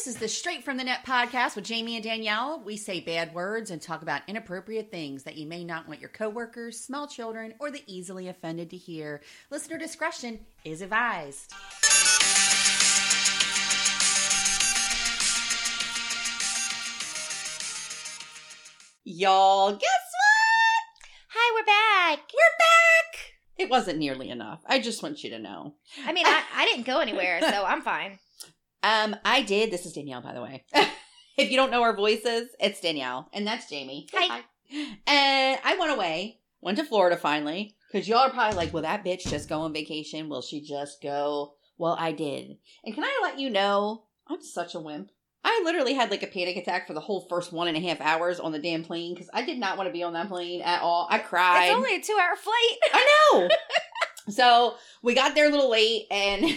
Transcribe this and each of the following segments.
This is the Straight from the Net podcast with Jamie and Danielle. We say bad words and talk about inappropriate things that you may not want your coworkers, small children, or the easily offended to hear. Listener discretion is advised. Y'all, guess what? Hi, we're back. We're back. It wasn't nearly enough. I just want you to know. I mean, I, I didn't go anywhere, so I'm fine. Um, I did. This is Danielle, by the way. if you don't know our voices, it's Danielle, and that's Jamie. Hi. And I went away, went to Florida finally, because y'all are probably like, "Will that bitch just go on vacation? Will she just go?" Well, I did. And can I let you know, I'm such a wimp. I literally had like a panic attack for the whole first one and a half hours on the damn plane because I did not want to be on that plane at all. I cried. It's only a two hour flight. I know. so we got there a little late and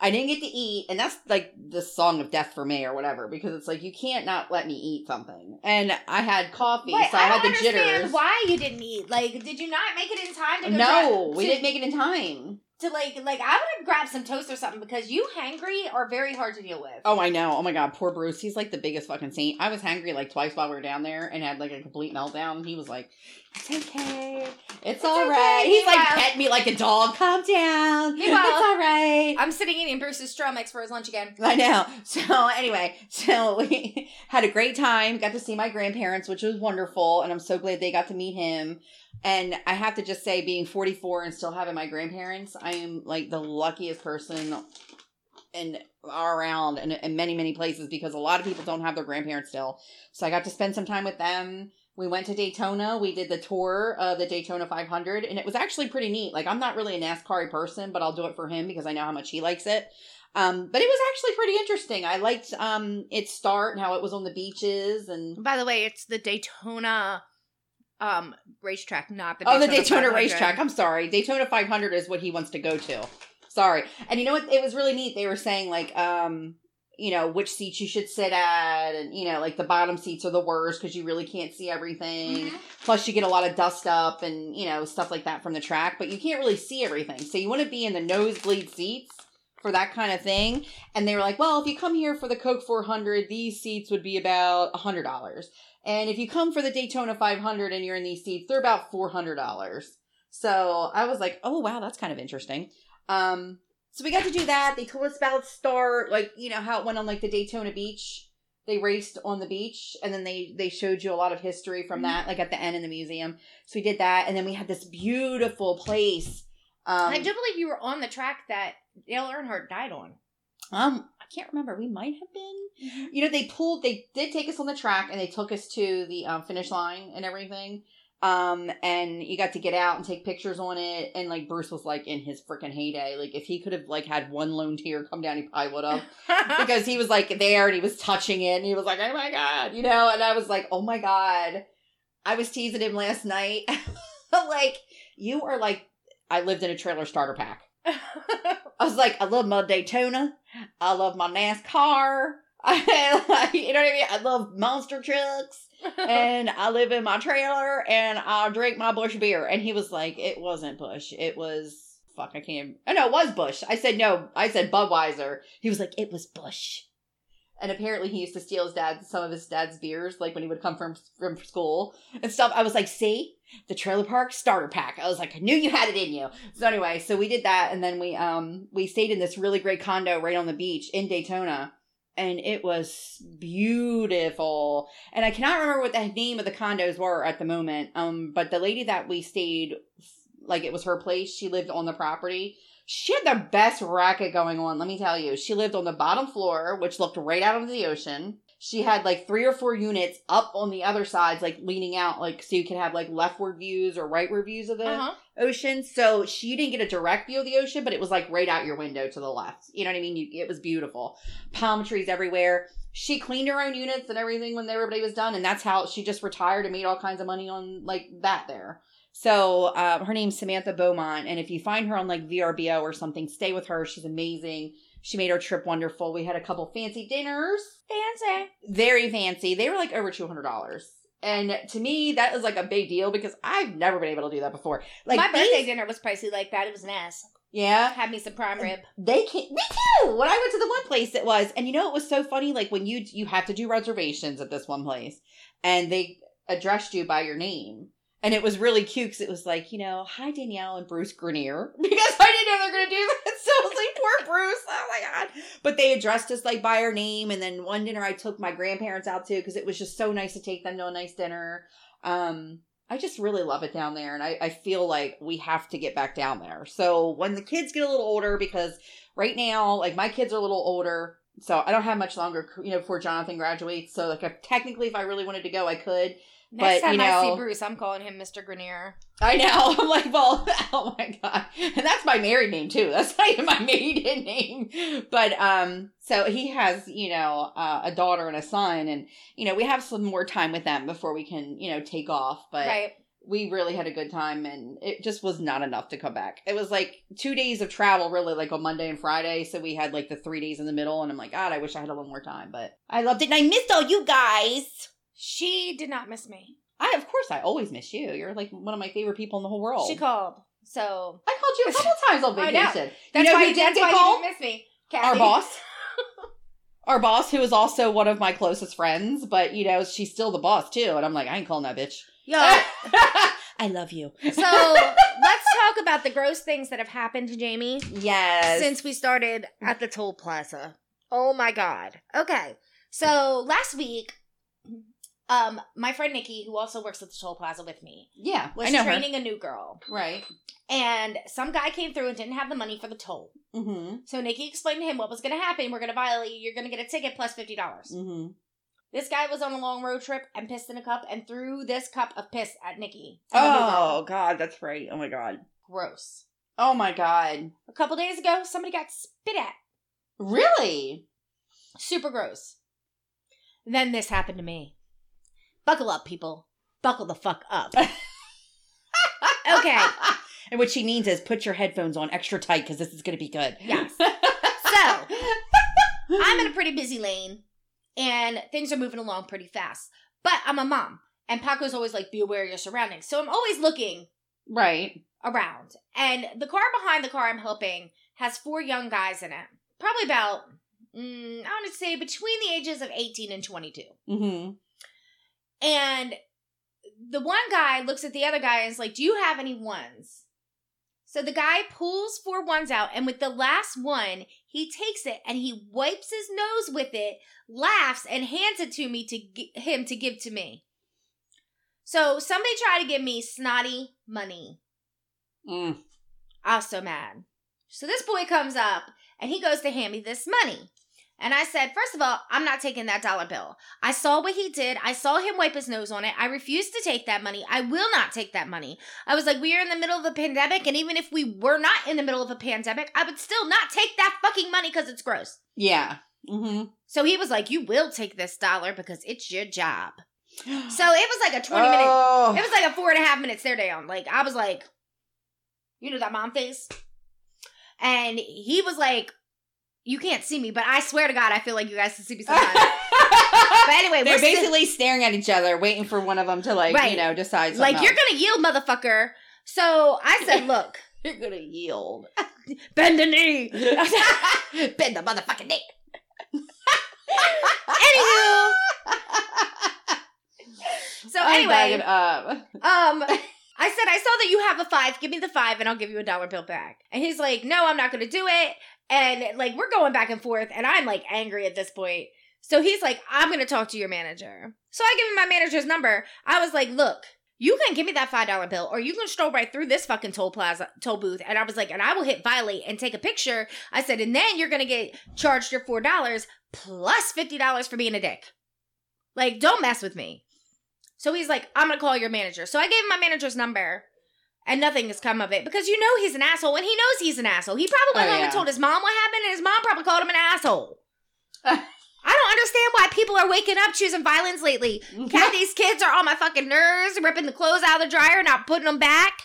I didn't get to eat. And that's like the song of death for me or whatever, because it's like you can't not let me eat something. And I had coffee, Wait, so I, I, had the jitters. why you didn't eat. Like, did you not make it in time to go No, grab- we to, didn't make it in time. to like like I would have grabbed some toast or something because you hangry are very hard to deal with. Oh, I know. Oh my god, poor Bruce. He's like the biggest fucking saint. I was hangry like twice while we were down there and had like a complete meltdown. He was like, "It's okay, it's, It's all okay." right." He's like petting me like a dog. Calm down. Meanwhile- it's all right. I'm sitting eating Bruce's straw mix for his lunch again. I know. So anyway, so we had a great time. Got to see my grandparents, which was wonderful, and I'm so glad they got to meet him. And I have to just say, being 44 and still having my grandparents, I am like the luckiest person and around and in many many places because a lot of people don't have their grandparents still. So I got to spend some time with them. We went to Daytona. We did the tour of the Daytona 500, and it was actually pretty neat. Like I'm not really a NASCAR person, but I'll do it for him because I know how much he likes it. Um, but it was actually pretty interesting. I liked um its start and how it was on the beaches and By the way, it's the Daytona um racetrack, not the oh the Daytona 500. racetrack. I'm sorry, Daytona 500 is what he wants to go to. Sorry, and you know what? It was really neat. They were saying like um you know which seats you should sit at and you know like the bottom seats are the worst because you really can't see everything. Mhm. plus you get a lot of dust up and you know stuff like that from the track but you can't really see everything. So you want to be in the nosebleed seats for that kind of thing. And they were like well if you come here for the coke 400 these seats would be about a $100 and if you come for the daytona 500 and you're in these seats they're about $400 so i was like oh wow that's kind of interesting. Um so we got to do that. They told us about Star, like you know how it went on like the daytona beach. They raced on the beach and then they they showed you a lot of history from that like at the end in the museum. So we did that and then we had this beautiful place um I do believe you were on the track that Dale Earnhardt died on. um i can't remember. We might have been. you know they pulled they did take us on the track and they took us to the um, finish line and everything um and you got to get out and take pictures on it and like bruce was like in his freaking heyday like if he could have like had one lone tear come down he probably would have because he was like there and he was touching it and he was like, oh my God, you know, and I was like, oh my God. I was teasing him last night. like, you are like, I lived in a trailer starter pack. I was like, I love my Daytona. I love my NASCAR. I like, you know what I mean? I love monster trucks and I live in my trailer and I drink my Busch beer. And he was like, it wasn't Busch. It was, fuck, I can't. Oh, no, it was Busch. I said, no, I said Budweiser. He was like, it was Busch. And apparently he used to steal his dad, some of his dad's beers, like when he would come from, from school and stuff. I was like, see, the trailer park starter pack. I was like, I knew you had it in you. So anyway, so we did that. And then we, um, we stayed in this really great condo right on the beach in Daytona and it was beautiful. And I cannot remember what the name of the condos were at the moment. Um, but the lady that we stayed, like it was her place. She lived on the property. She had the best racket going on. Let me tell you, she lived on the bottom floor, which looked right out into the ocean. She had like three or four units up on the other sides, like leaning out, like so you can have like leftward views or rightward views of the uh-huh. ocean. So she didn't get a direct view of the ocean, but it was like right out your window to the left. You know what I mean? You, it was beautiful. Palm trees everywhere. She cleaned her own units and everything when everybody was done, and that's how she just retired and made all kinds of money on like that there. So uh, her name's Samantha Beaumont, and if you find her on like VRBO or something, stay with her. She's amazing. She made our trip wonderful. We had a couple fancy dinners, Fancy. very fancy. They were like over two hundred dollars. And to me, that is like a big deal because I've never been able to do that before. Like My these- birthday dinner was pricey like that. It was an ass. Yeah. Had me some prime rib. They can't. me too. When I went to the one place it was, and you know it was so funny, like when you you have to do reservations at this one place, and they addressed you by your name. And it was really cute because it was like, you know, hi Danielle and Bruce Grenier. Because I didn't know they were gonna do that. So I was like, poor Bruce. Oh my god. But they addressed us like by our name. And then one dinner I took my grandparents out to because it was just so nice to take them to a nice dinner. Um, I just really love it down there, and I, I feel like we have to get back down there. So when the kids get a little older, because right now, like my kids are a little older, so I don't have much longer, you know, before Jonathan graduates. So like, technically, if I really wanted to go, I could. Next But, time you I see Bruce, I'm calling him Mr. Grenier. I know. I'm like, well, oh my god, and that's my married name too. That's not even my maiden name. But um, so he has, you know, uh, a daughter and a son, and you know, we have some more time with them before we can, you know, take off. But right. we really had a good time and it just was not enough to come back. It was like two days of travel, really, like on Monday and Friday. So we had like the three days in the middle, and I'm like, God, I wish I had a little more time, but I loved it and I missed all you guys. She did not miss me. I, of course, I always miss you. You're like one of my favorite people in the whole world. She called. So I called you a couple times on vacation. that's you know why, who didn't that's get why you didn't miss me. Our boss. Our boss, who is also one of my closest friends, but you know, she's still the boss too. And I'm like, I ain't calling that bitch. Yo, I love you. so let's talk about the gross things that have happened to Jamie Yes. since we started at the toll plaza. Oh my god. Okay. So last week, um, my friend Nikki, who also works at the toll plaza with me, yeah, was training a new girl. Right. And some guy came through and didn't have the money for the toll. Mm-hmm. So Nikki explained to him what was going to happen. We're going to violate you. You're going to get a ticket plus $50. Mm-hmm. This guy was on a long road trip and pissed in a cup and threw this cup of piss at Nikki. and the new girl. Oh God, that's right. Oh my God. Gross. Oh my God. A couple days ago, somebody got spit at. Really? Super gross. Then this happened to me. Buckle up, people. Buckle the fuck up. Okay. and what she means is put your headphones on extra tight because this is going to be good. Yes. So, I'm in a pretty busy lane and things are moving along pretty fast. But I'm a mom. And Paco's always like, be aware of your surroundings. So I'm always looking right. around. And the car behind the car I'm helping has four young guys in it. Probably about, mm, I want to say between the ages of 18 and 22. Mm-hmm. And the one guy looks at the other guy and is like, Do you have any ones? So the guy pulls four ones out, and with the last one, he takes it and he wipes his nose with it, laughs, and hands it to me to gi- him to give to me. So somebody tried to give me snotty money. Mm. I was so mad. So this boy comes up and he goes to hand me this money. And I said, first of all, I'm not taking that dollar bill. I saw what he did. I saw him wipe his nose on it. I refuse to take that money. I will not take that money. I was like, we are in the middle of a pandemic. And even if we were not in the middle of a pandemic, I would still not take that fucking money because it's gross. Yeah. Mm-hmm. So he was like, you will take this dollar because it's your job. So it was like a 20 minute oh. it was like a four and a half minute stare down. Like I was like, you know that mom face? And he was like, You can't see me, but I swear to God, I feel like you guys can see me sometimes. but anyway, They're basically staring at each other, waiting for one of them to like, Right. you know, decide something. like you're gonna yield, motherfucker. So I said, Look, you're gonna yield. bend the knee. Bend the motherfucking knee. Anywho, so anyway. Um, I said, I saw that you have a five. Give me the five, and I'll give you a dollar bill back. And he's like, No, I'm not going to do it. And like, we're going back and forth, and I'm like angry at this point. So he's like, I'm to talk to your manager. So I give him my manager's number. I was like, Look, you can give me that five dollar bill, or you can stroll right through this fucking toll plaza, toll booth. And I was like, and I will hit violate and take a picture. I said, and then you're gonna get charged your four dollars plus fifty dollars for being a dick. Like, don't mess with me. So he's like, I'm gonna call your manager. So I gave him my manager's number, and nothing has come of it because you know he's an asshole, and he knows he's an asshole. He probably oh, went Oh, home and told his mom what happened, and his mom probably called him an asshole. I don't understand why people are waking up choosing violence lately. Mhm. Cat, these kids are on my fucking nerves, ripping the clothes out of the dryer, not putting them back.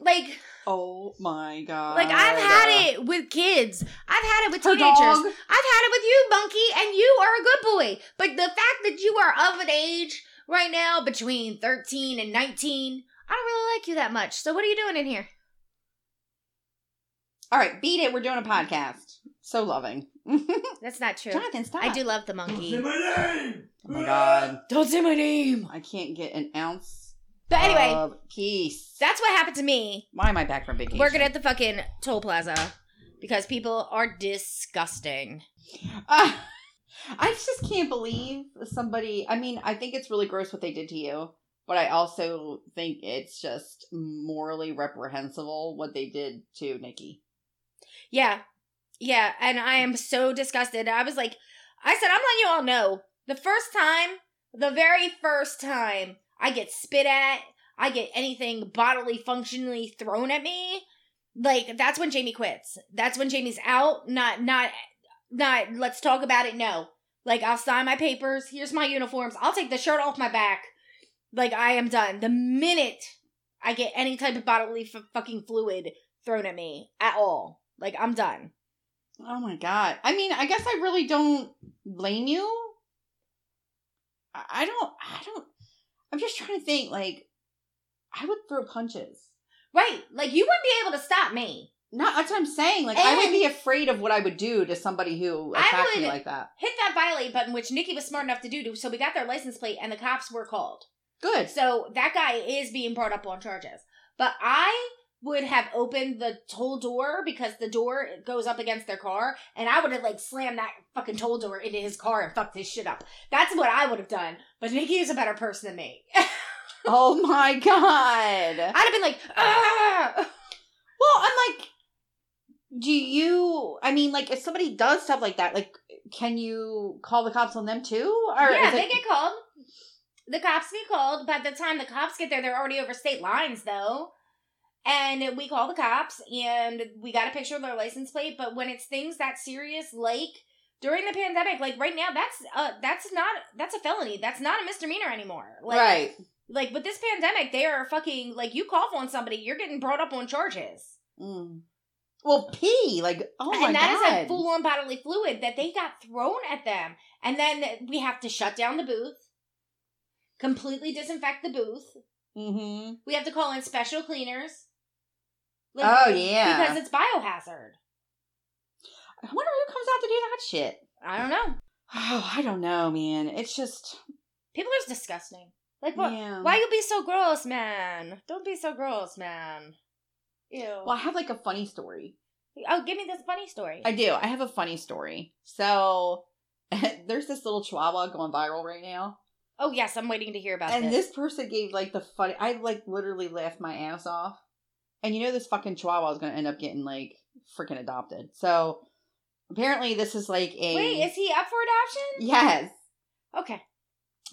Like, Oh my god. like I've had it with kids. I've had it with Her teenagers. dog. I've had it with you, Monkey, and you are a good boy. But the fact that you are of an age right now between 13 and 19, I don't really like you that much. So what are you doing in here? All right, beat it. We're doing a podcast. So loving. That's not true. Jonathan, stop. I do love the monkey. Don't say my name. Oh my god. Don't say my name. I can't get an ounce But anyway, of peace. that's what happened to me Why am I back from vacation? working at the fucking toll plaza because people are disgusting. Uh, I just can't believe somebody. I mean, I think it's really gross what they did to you, but I also think it's just morally reprehensible what they did to Nikki. Yeah. Yeah. And I am so disgusted. I was like, I said, I'm letting you all know the first time, the very first time I get spit at, I get anything bodily functionally thrown at me, like that's when Jamie quits. That's when Jamie's out. Not, not, not, let's talk about it. No. Like, I'll sign my papers. Here's my uniforms. I'll take the shirt off my back. Like, I am done. The minute I get any type of bodily f- fucking fluid thrown at me at all, like, I'm done. Oh my god. I mean, I guess I really don't blame you. I I don't. I don't. I'm just trying to think. Like, I would throw punches. Right. Like you wouldn't be able to stop me. Not that's what I'm saying. Like, I would be afraid of what I would do to somebody who I attacked me like that. Hit that violate button, which Nikki was smart enough to do. So we got their license plate and the cops were called. Good. So that guy is being brought up on charges. But I would have opened the toll door because the door goes up against their car and I would have like slammed that fucking toll door into his car and fucked his shit up. That's what I would have done. But Nikki is a better person than me. Oh my god. I'd have been like, ah! Well, I'm like, do you? I mean, like, if somebody does stuff like that, like, can you call the cops on them too? Or yeah, they it- get called. The cops get called. By the time the cops get there, they're already over state lines, though. And we call the cops, and we got a picture of their license plate. But when it's things that serious, like during the pandemic, like right now, that's uh that's not that's a felony. That's not a misdemeanor anymore. Like, right. Like with this pandemic, they are fucking like you cough on somebody, you're getting brought up on charges. Mm. Well, pee. Like, oh my and that is god. a full on bodily fluid that they got thrown at them. And then we have to shut down the booth, completely disinfect the booth. mm-hmm. We have to call in special cleaners. Oh, yeah. Because it's biohazard. I wonder who comes out to do that shit. I don't know. Oh, I don't know, man. It's just. People are just disgusting. Like what? Yeah. Why you be so gross, man? Don't be so gross, man. Ew. Well, I have like a funny story. Oh, give me this funny story. I do. I have a funny story. So, there's this little chihuahua going viral right now. Oh yes, I'm waiting to hear about and this. this person gave like the funny i like literally laughed my ass off and you know this fucking chihuahua is gonna end up getting like freaking adopted so apparently this is like a Wait, is he up for adoption? yes Okay.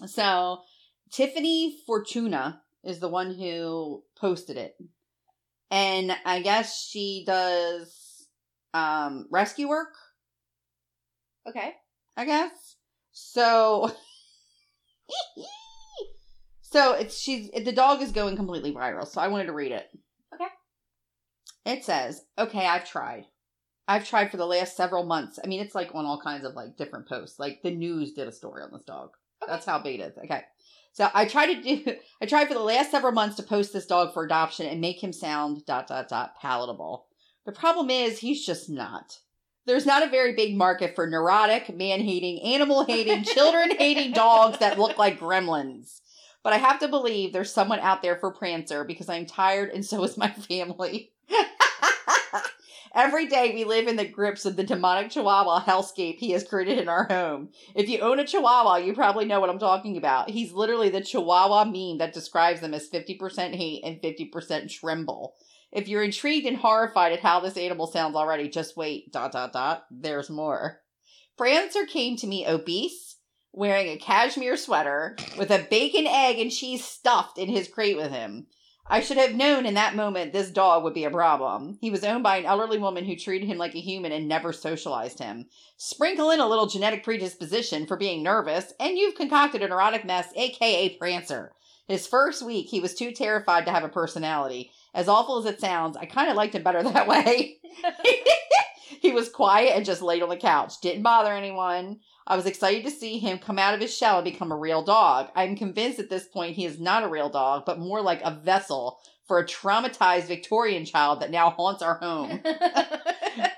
so tiffany fortuna is the one who posted it and i guess she does um rescue work Okay. I guess. So So it's she's the dog is going completely viral, so I wanted to read it. Okay. It says, "Okay, I've tried. I've tried for the last several months. I mean, it's like on all kinds of like different posts. Like the news did a story on this dog. Okay. That's how big it is. Okay. So I tried to do I tried for the last several months to post this dog for adoption and make him sound dot dot dot palatable. The problem is he's just not. There's not a very big market for neurotic, man hating, animal hating, children hating dogs that look like gremlins. But I have to believe there's someone out there for Prancer because I'm tired and so is my family. Every day we live in the grips of the demonic chihuahua hellscape he has created in our home. If you own a chihuahua, you probably know what I'm talking about. He's literally the chihuahua meme that describes them as 50% hate and 50% tremble. If you're intrigued and horrified at how this animal sounds already, just wait. Dot dot dot. There's more. Prancer came to me obese, wearing a cashmere sweater, with a bacon, egg, and cheese stuffed in his crate with him. I should have known in that moment this dog would be a problem. He was owned by an elderly woman who treated him like a human and never socialized him. Sprinkle in a little genetic predisposition for being nervous, and you've concocted a neurotic mess, aka Prancer. His first week, he was too terrified to have a personality. As awful as it sounds, I kind of liked him better that way. he was quiet and just laid on the couch. Didn't bother anyone. I was excited to see him come out of his shell and become a real dog. I'm convinced at this point he is not a real dog, but more like a vessel for a traumatized Victorian child that now haunts our home.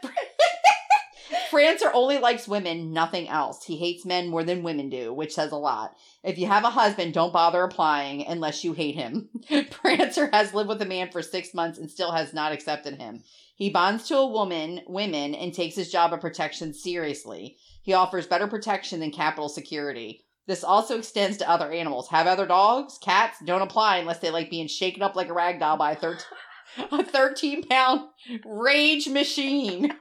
Prancer only likes women, nothing else. He hates men more than women do, which says a lot. If you have a husband, don't bother applying unless you hate him. Prancer has lived with a man for six months and still has not accepted him. He bonds to a woman, women, and takes his job of protection seriously. He offers better protection than Capitol security. This also extends to other animals. Have other dogs, cats, don't apply unless they like being shaken up like a rag doll by a 13, a 13 pound rage machine.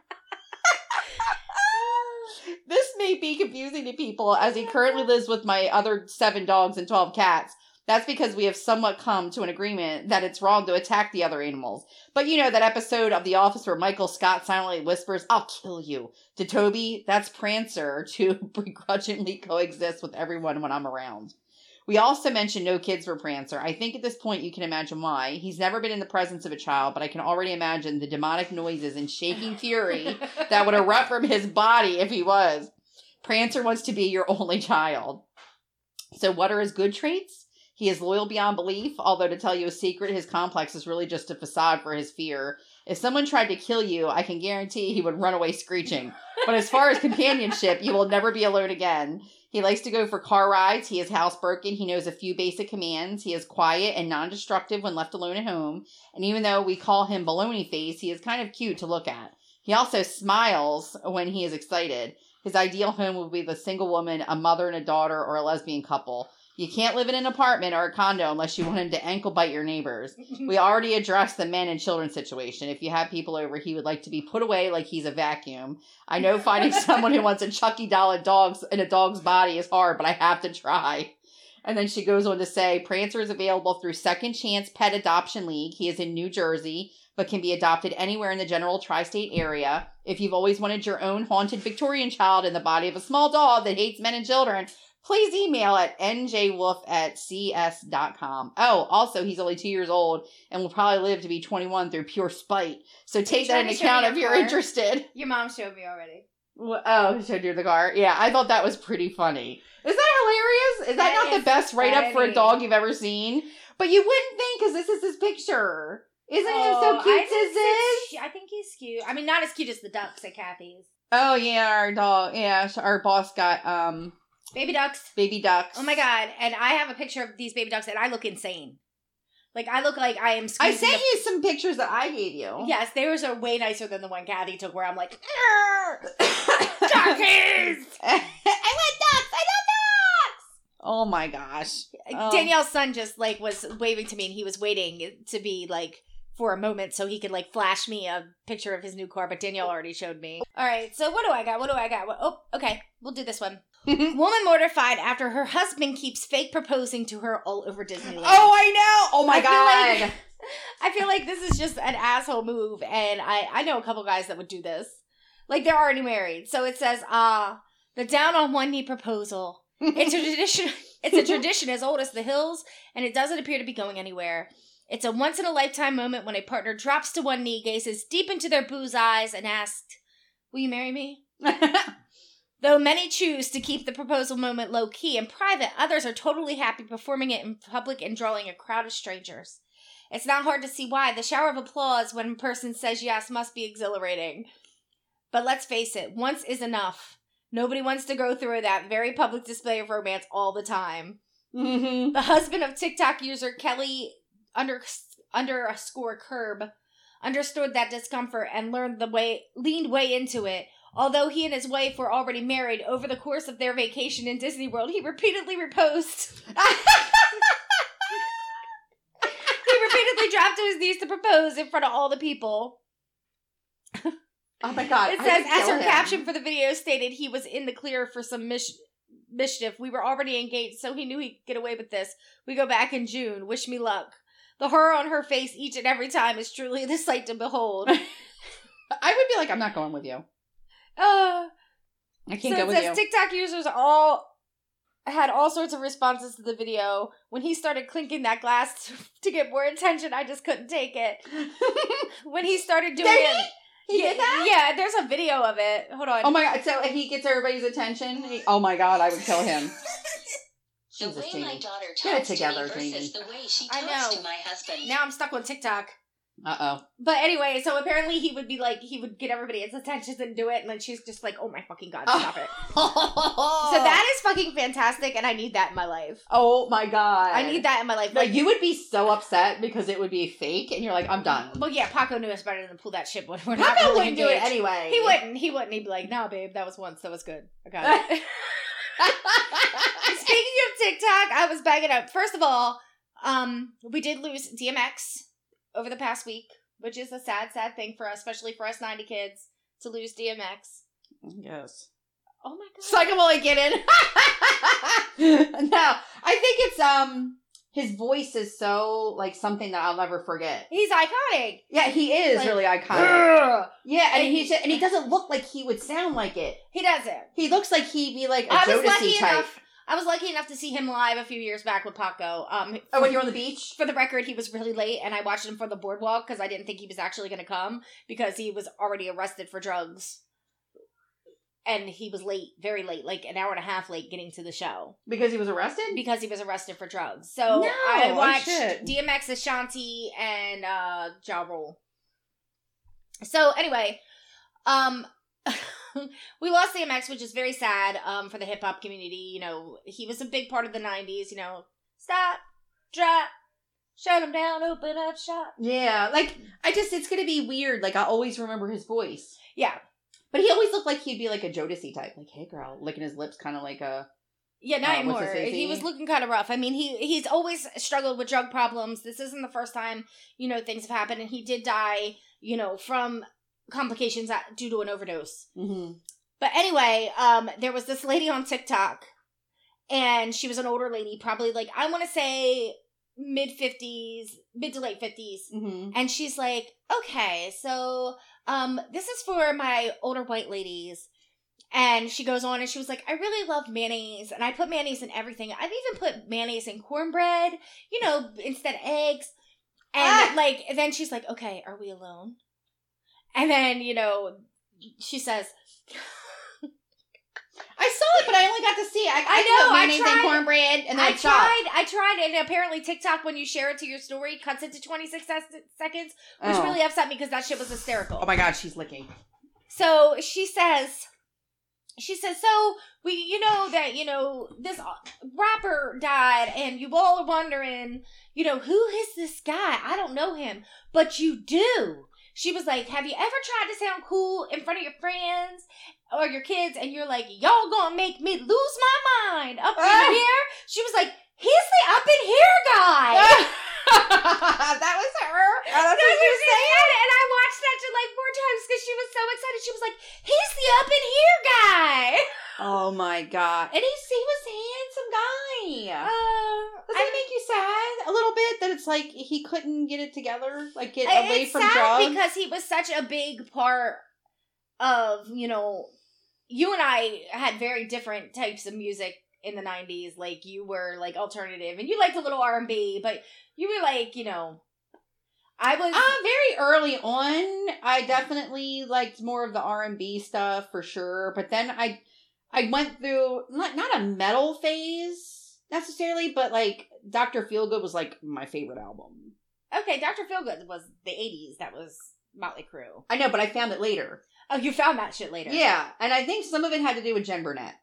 May be confusing to people as he currently lives with my other seven dogs and 12 cats. That's because we have somewhat come to an agreement that it's wrong to attack the other animals. But you know that episode of The Office where Michael Scott silently whispers, I'll kill you. To Toby, that's Prancer to begrudgingly coexist with everyone when I'm around. We also mentioned no kids for Prancer. I think at this point you can imagine why. He's never been in the presence of a child, but I can already imagine the demonic noises and shaking fury that would erupt from his body if he was. Prancer wants to be your only child. So, what are his good traits? He is loyal beyond belief, although to tell you a secret, his complex is really just a facade for his fear. If someone tried to kill you, I can guarantee he would run away screeching. But as far as companionship, you will never be alone again. He likes to go for car rides. He is housebroken. He knows a few basic commands. He is quiet and non destructive when left alone at home. And even though we call him baloney face, he is kind of cute to look at. He also smiles when he is excited. His ideal home would be the single woman, a mother and a daughter, or a lesbian couple. You can't live in an apartment or a condo unless you want him to ankle bite your neighbors. We already addressed the men and children situation. If you have people over, he would like to be put away like he's a vacuum. I know finding someone who wants a Chucky doll in dogs in a dog's body is hard, but I have to try. And then she goes on to say Prancer is available through Second Chance Pet Adoption League. He is in New Jersey, but can be adopted anywhere in the general tri state area. If you've always wanted your own haunted Victorian child in the body of a small dog that hates men and children, please email at njwolf at cs.com. Oh, also, he's only two years old and will probably live to be 21 through pure spite. So take that into account if you're car? interested. Your mom showed me already. Well, oh, showed you the car. Yeah, I thought that was pretty funny. Is that hilarious? Is that, that not is the best write up for a dog you've ever seen? But you wouldn't think because this is his picture. Isn't oh, him so cute as this? I think he's cute. I mean, not as cute as the ducks at Kathy's. Oh yeah, our dog. Yeah, our boss got um Baby ducks. Baby ducks. Oh my god! And I have a picture of these baby ducks, and I look insane. Like I look like I am. I sent the- you some pictures that I gave you. Yes, theirs are way nicer than the one Kathy took, where I'm like, duckies. I want ducks. I love ducks. Oh my gosh! Oh. Danielle's son just like was waving to me, and he was waiting to be like for a moment so he could like flash me a picture of his new car, but Danielle already showed me. All right, so what do I got? What do I got? What, oh, okay, we'll do this one. Woman mortified after her husband keeps fake proposing to her all over Disneyland. Oh, I know. Oh my I god. Like, I feel like this is just an asshole move, and I I know a couple guys that would do this. Like they're already married, so it says, "Ah, uh, the down on one knee proposal." It's a tradition. It's a tradition as old as the hills, and it doesn't appear to be going anywhere. It's a once in a lifetime moment when a partner drops to one knee, gazes deep into their boo's eyes, and asks, Will you marry me? Though many choose to keep the proposal moment low key and private, others are totally happy performing it in public and drawing a crowd of strangers. It's not hard to see why. The shower of applause when a person says yes must be exhilarating. But let's face it, once is enough. Nobody wants to go through that very public display of romance all the time. Mm-hmm. The husband of TikTok user Kelly under underscore curb understood that discomfort and learned the way leaned way into it Although he and his wife were already married, over the course of their vacation in Disney World, he repeatedly reposed. he repeatedly dropped to his knees to propose in front of all the people. Oh my god. It says, as her him. caption for the video stated, he was in the clear for some mis- mischief. We were already engaged, so he knew he'd get away with this. We go back in June. Wish me luck. The horror on her face each and every time is truly the sight to behold. I would be like, I'm not going with you. Uh, I can't so go with says, you. TikTok users all had all sorts of responses to the video. When he started clinking that glass to, get more attention, I just couldn't take it. when he started doing it, He yeah, did that. Yeah, there's a video of it. Hold on. Oh my god! So he gets everybody's attention. He- oh my god! I would kill him. The Jesus, way Jamie. my daughter talks Get it together, to me versus Jamie. the way she I talks know. to my husband. now I'm stuck on TikTok. Uh oh. But anyway, so apparently he would be like, he would get everybody's attention and do it, and then she's just like, oh my fucking god, stop it. so So that is fucking fantastic, and I need that in my life. Oh my god! I need that in my life. Like you would be so upset because it would be fake, and you're like, I'm done. Well, yeah, Paco knew us better than pull that shit when we're not Paco really wouldn't do it engaged. anyway. He wouldn't. He wouldn't. He'd be like, "No, babe, that was once. That was good. I got it." Speaking of TikTok, I was bagging up. First of all, um, we did lose DMX over the past week, which is a sad, sad thing for us, especially for us ninety kids to lose DMX. yes. Oh my god! Psycho only get in. no, I think it's um his voice is so like something that I'll never forget. He's iconic. Yeah, he is Like, really iconic. Ugh. Yeah, and And he's and he doesn't look like he would sound like it. He doesn't. He looks like he'd be like a I was lucky type. enough. I was lucky enough to see him live a few years back with Paco. Um, Oh, when you're on the beach. for the record, he was really late, and I watched him for the boardwalk because I didn't think he was actually going to come because he was already arrested for drugs, and he was late, very late, like an hour and a half late getting to the show Because he was arrested? because he was arrested for drugs. So No, I oh watched shit. DMX Ashanti and uh Ja Rule. So anyway, um we lost DMX, which is very sad um for the hip hop community. You know, he was a big part of the '90s. You know, stop, drop, shut him down, open up shop. Yeah, like I just it's gonna be weird. Like I always remember his voice. Yeah, But he always looked like he'd be like a Jodeci type. Like, hey girl, licking his lips kinda like a yeah, not Uh, anymore. He was looking kind of rough. I mean, he he's always struggled with drug problems. This isn't the first time you know things have happened, and he did die. You know, from complications at- due to an overdose. mm-hmm. But anyway, um, there was this lady on TikTok, and she was an older lady, probably like I want to say mid fifties, mid to late fifties, Mm-hmm. and she's like, "Okay, so um, this is for my older white ladies." And she goes on and she was like, I really love mayonnaise, and I put mayonnaise in everything. I've even put mayonnaise in cornbread, you know, instead of eggs. And Ah! like, and then she's like, okay, are we alone? And then, you know, she says, I saw it, but I only got to see it. I, I know, put I tried- and cornbread and then I I tried, I tried, and apparently TikTok, when you share it to your story, cuts it to 26 seconds, which Oh. really upset me because that shit was hysterical. Oh my god, she's licking. So she says, she says, so we, you know that you know this uh, rapper died, and you all are wondering, you know, who is this guy? I don't know him, but you do. She was like, have you ever tried to sound cool in front of your friends or your kids, and you're like, y'all gonna make me lose my mind up Ah. in here? She was like, he's the up in here guy. that was her. Oh, that's That's what what you she said, and I watched that like four times because she was so excited. She was like, "He's the up in here guy." Oh my god. And he's he was a handsome guy. Uh, Does I that make you sad a little bit that it's like he couldn't get it together, like get I- away from sad drugs? because he was such a big part of you know. You and I had very different types of music in the '90s. Like you were like alternative, and you liked a little R and B, but you were like you know. I was Uh, very early on, I definitely liked more of the R and B stuff for sure. But then I, I went through not not a metal phase necessarily, but like Doctor Feelgood was like my favorite album. okay. Doctor Feelgood was the '80s. That was Motley Crue. I know, but I found it later. Oh, you found that shit later. Yeah, and I think some of it had to do with Jen Burnett,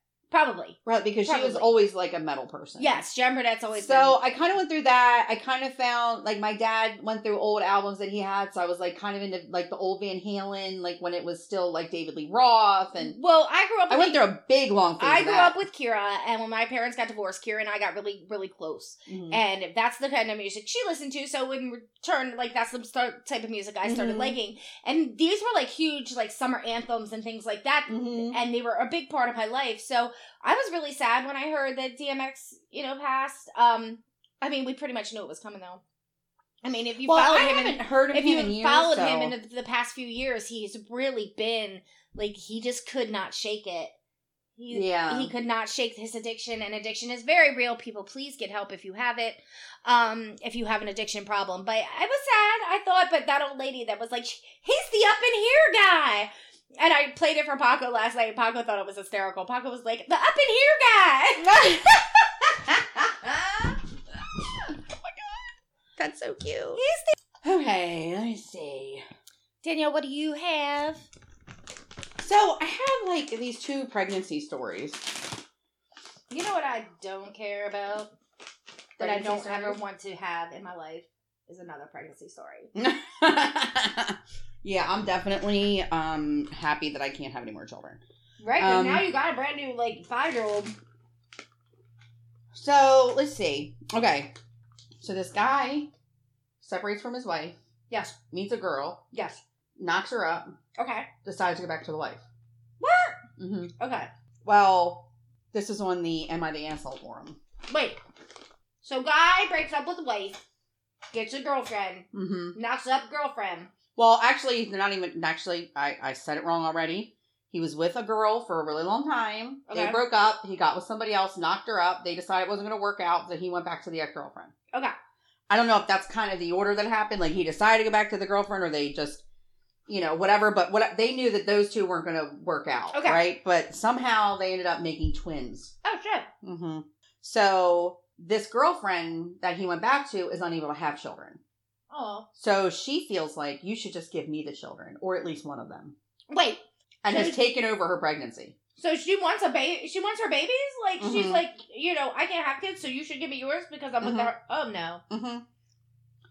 probably. right? Because she was always like a metal person. Yes, Jen Burnett's always So I kind of went through that. I kind of found like my dad went through old albums that he had, so I was like kind of into like the old Van Halen, like when it was still like David Lee Roth, and Well, I grew up. I went through a big long. I grew up with Kira, and when my parents got divorced, Kira and I got really, really close. Mhm. And that's the kind of music she listened to. So in return, like that's the start, type of music I started Mhm. liking. And these were like huge, like summer anthems and things like that. Mhm. And they were a big part of my life. So I was really sad when I heard that DMX, you know, passed. Um, I mean, we pretty much knew it was coming though. I mean, if you well, followed I him in haven't heard of if him you in years. followed so- him in the, the past few years, he's really been like he just could not shake it. He, Yeah. he could not shake his addiction, and addiction is very real. People, please get help if you have it, um, if you have an addiction problem. But I was sad. I thought, but that old lady that was like, he's the up in here guy. And I played it for Paco last night. Paco thought it was hysterical. Paco was like, the up in here guy. Oh my god, that's so cute. He's Okay, let me see. Danielle, what do you have? So I have like these two pregnancy stories. You know what I don't care about? That I don't stories? ever want to have in my life is another pregnancy story. yeah, I'm definitely um happy that I can't have any more children. Right? 'Cause Um, now you got a brand new, like, five year old. So let's see. Okay, so this guy separates from his wife, Yes. meets a girl, Yes. knocks her up, Okay. decides to go back to the wife. What? hmm Okay. Well, this is on the "Am I the Asshole" forum. Wait. So, guy breaks up with wife, gets a girlfriend, Mm-hmm. knocks up girlfriend. Well, actually, they're not even. Actually, I I said it wrong already. He was with a girl for a really long time. They broke up. He got with somebody else, knocked her up. They decided it wasn't going to work out, so he went back to the ex girlfriend. Okay. I don't know if that's kind of the order that happened. Like he decided to go back to the girlfriend, or they just, you know, whatever. But what they knew that those two weren't going to work out, Okay. right? But somehow they ended up making twins. Oh, shit. Mm-hmm. So this girlfriend that he went back to is unable to have children. Oh. So she feels like you should just give me the children, or at least one of them, Wait. and So- has taken over her pregnancy. So she wants a baby. She wants her babies. Like she's Mhm. like, you know, I can't have kids, so you should give me yours because I'm with Mhm. her. Oh no. Mm-hmm.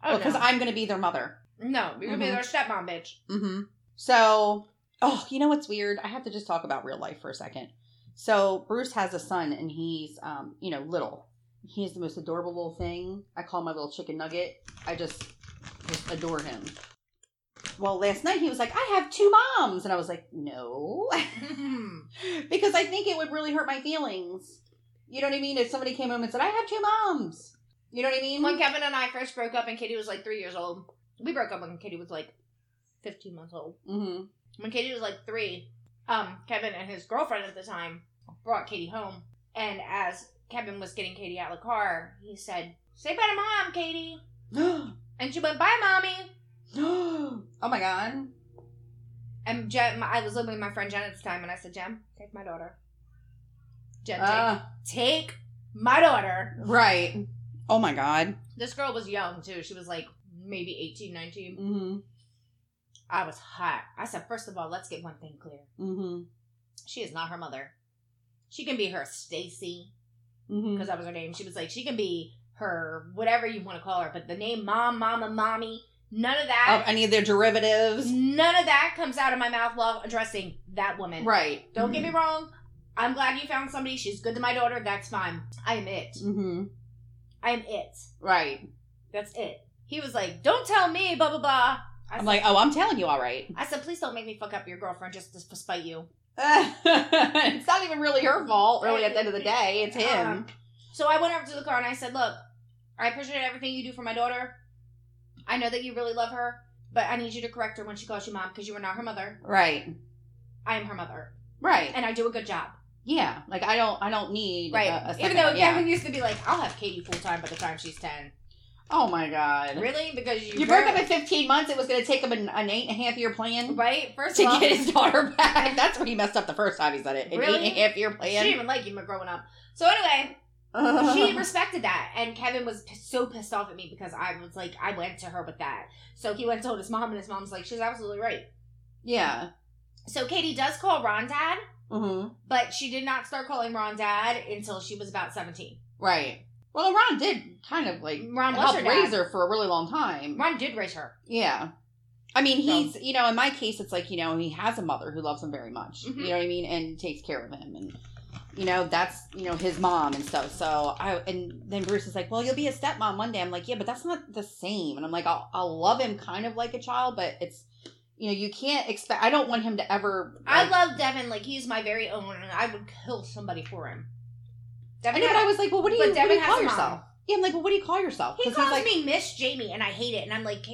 Oh Because no. I'm going to be their mother. no, you're gonna be Mhm. their stepmom, bitch. Mm-hmm. So, oh, you know what's weird? I have to just talk about real life for a second. So Bruce has a son, and he's, um, you know, little. He's the most adorable little thing. I call him my little chicken nugget. I just, just adore him. Well, last night he was like, "I have two moms," and I was like, "No," because I think it would really hurt my feelings. You know what I mean? If somebody came home and said, "I have two moms," you know what I mean? when Kevin and I first broke up, and Katie was like three years old. We broke up when Katie was like fifteen months old. mm-hmm. When Katie was like three, um, Kevin and his girlfriend at the time brought Katie home, and as Kevin was getting Katie out of the car, he said, "Say bye to mom, Katie," and she went, "Bye, mommy." oh my god. And Jen, I was living with my friend Jen at the time, and I said, "Jen, take my daughter." Jen, take, Uh, take my daughter. right. Oh my god. This girl was young too. She was like maybe 18, 19. Mm-hmm. I was hot. I said, first of all, let's get one thing clear. Mm-hmm. She is not her mother. She can be her Stacy, Mm-hmm. because that was her name. She was like, she can be her whatever you want to call her, but the name mom, mama, mommy, none of Of that. any of their derivatives. None of that comes out of my mouth while addressing that woman. Right. Don't get me wrong. I'm glad you found somebody. She's good to my daughter. That's fine. I am it. Mm-hmm. I am it. Right. That's it. He was like, "Don't tell me," blah blah blah. I I'm said, like, oh, I'm telling you, all right. I said, "Please don't make me fuck up your girlfriend just to to spite you." it's not even really her fault, really, at the end of the day. It's him. Um, so I went over to the car and I said, "Look, I appreciate everything you do for my daughter. I know that you really love her, but I need you to correct her when she calls you mom because you are not her mother. right. I am her mother, Right. and I do a good job." yeah. Like I don't I don't need Right. a, a Even though one. yeah. Kevin used to be like, "I'll have Katie full time by the time she's 10. Oh my god. Really? Because you, You broke up in 15 months. It was going to take him an, an eight and a half year plan right? First to of all, get his daughter back. That's where he messed up the first time he said it. An Really? eight and a half year plan. she didn't even like you growing up. So anyway, she respected that, and Kevin was p- so pissed off at me because I was like, I went to her with that. So he went and told his mom, and his mom's like, she's absolutely right. yeah. So Katie does call Ron dad, Mm-hmm. but she did not start calling Ron dad until she was about seventeen. Right. Well, Ron did kind of like Ron help raise her for a really long time. Ron did raise her. Yeah. I mean, So- he's, you know, in my case, it's like, you know, he has a mother who loves him very much. Mhm. You know what I mean? And takes care of him. And, you know, that's, you know, his mom and stuff. So I, and then Bruce is like, well, you'll be a stepmom one day. I'm like, yeah, but that's not the same. And I'm like, I'll, I'll love him kind of like a child, but it's, you know, you can't expect, I don't want him to ever. I love Devin like he's my very own, and I would kill somebody for him. I Devin know, but I was like, well, what do you, what do you has call yourself? Yeah, I'm like, well, what do you call yourself? he calls like, me Miss Jamie, and I hate it. And I'm like,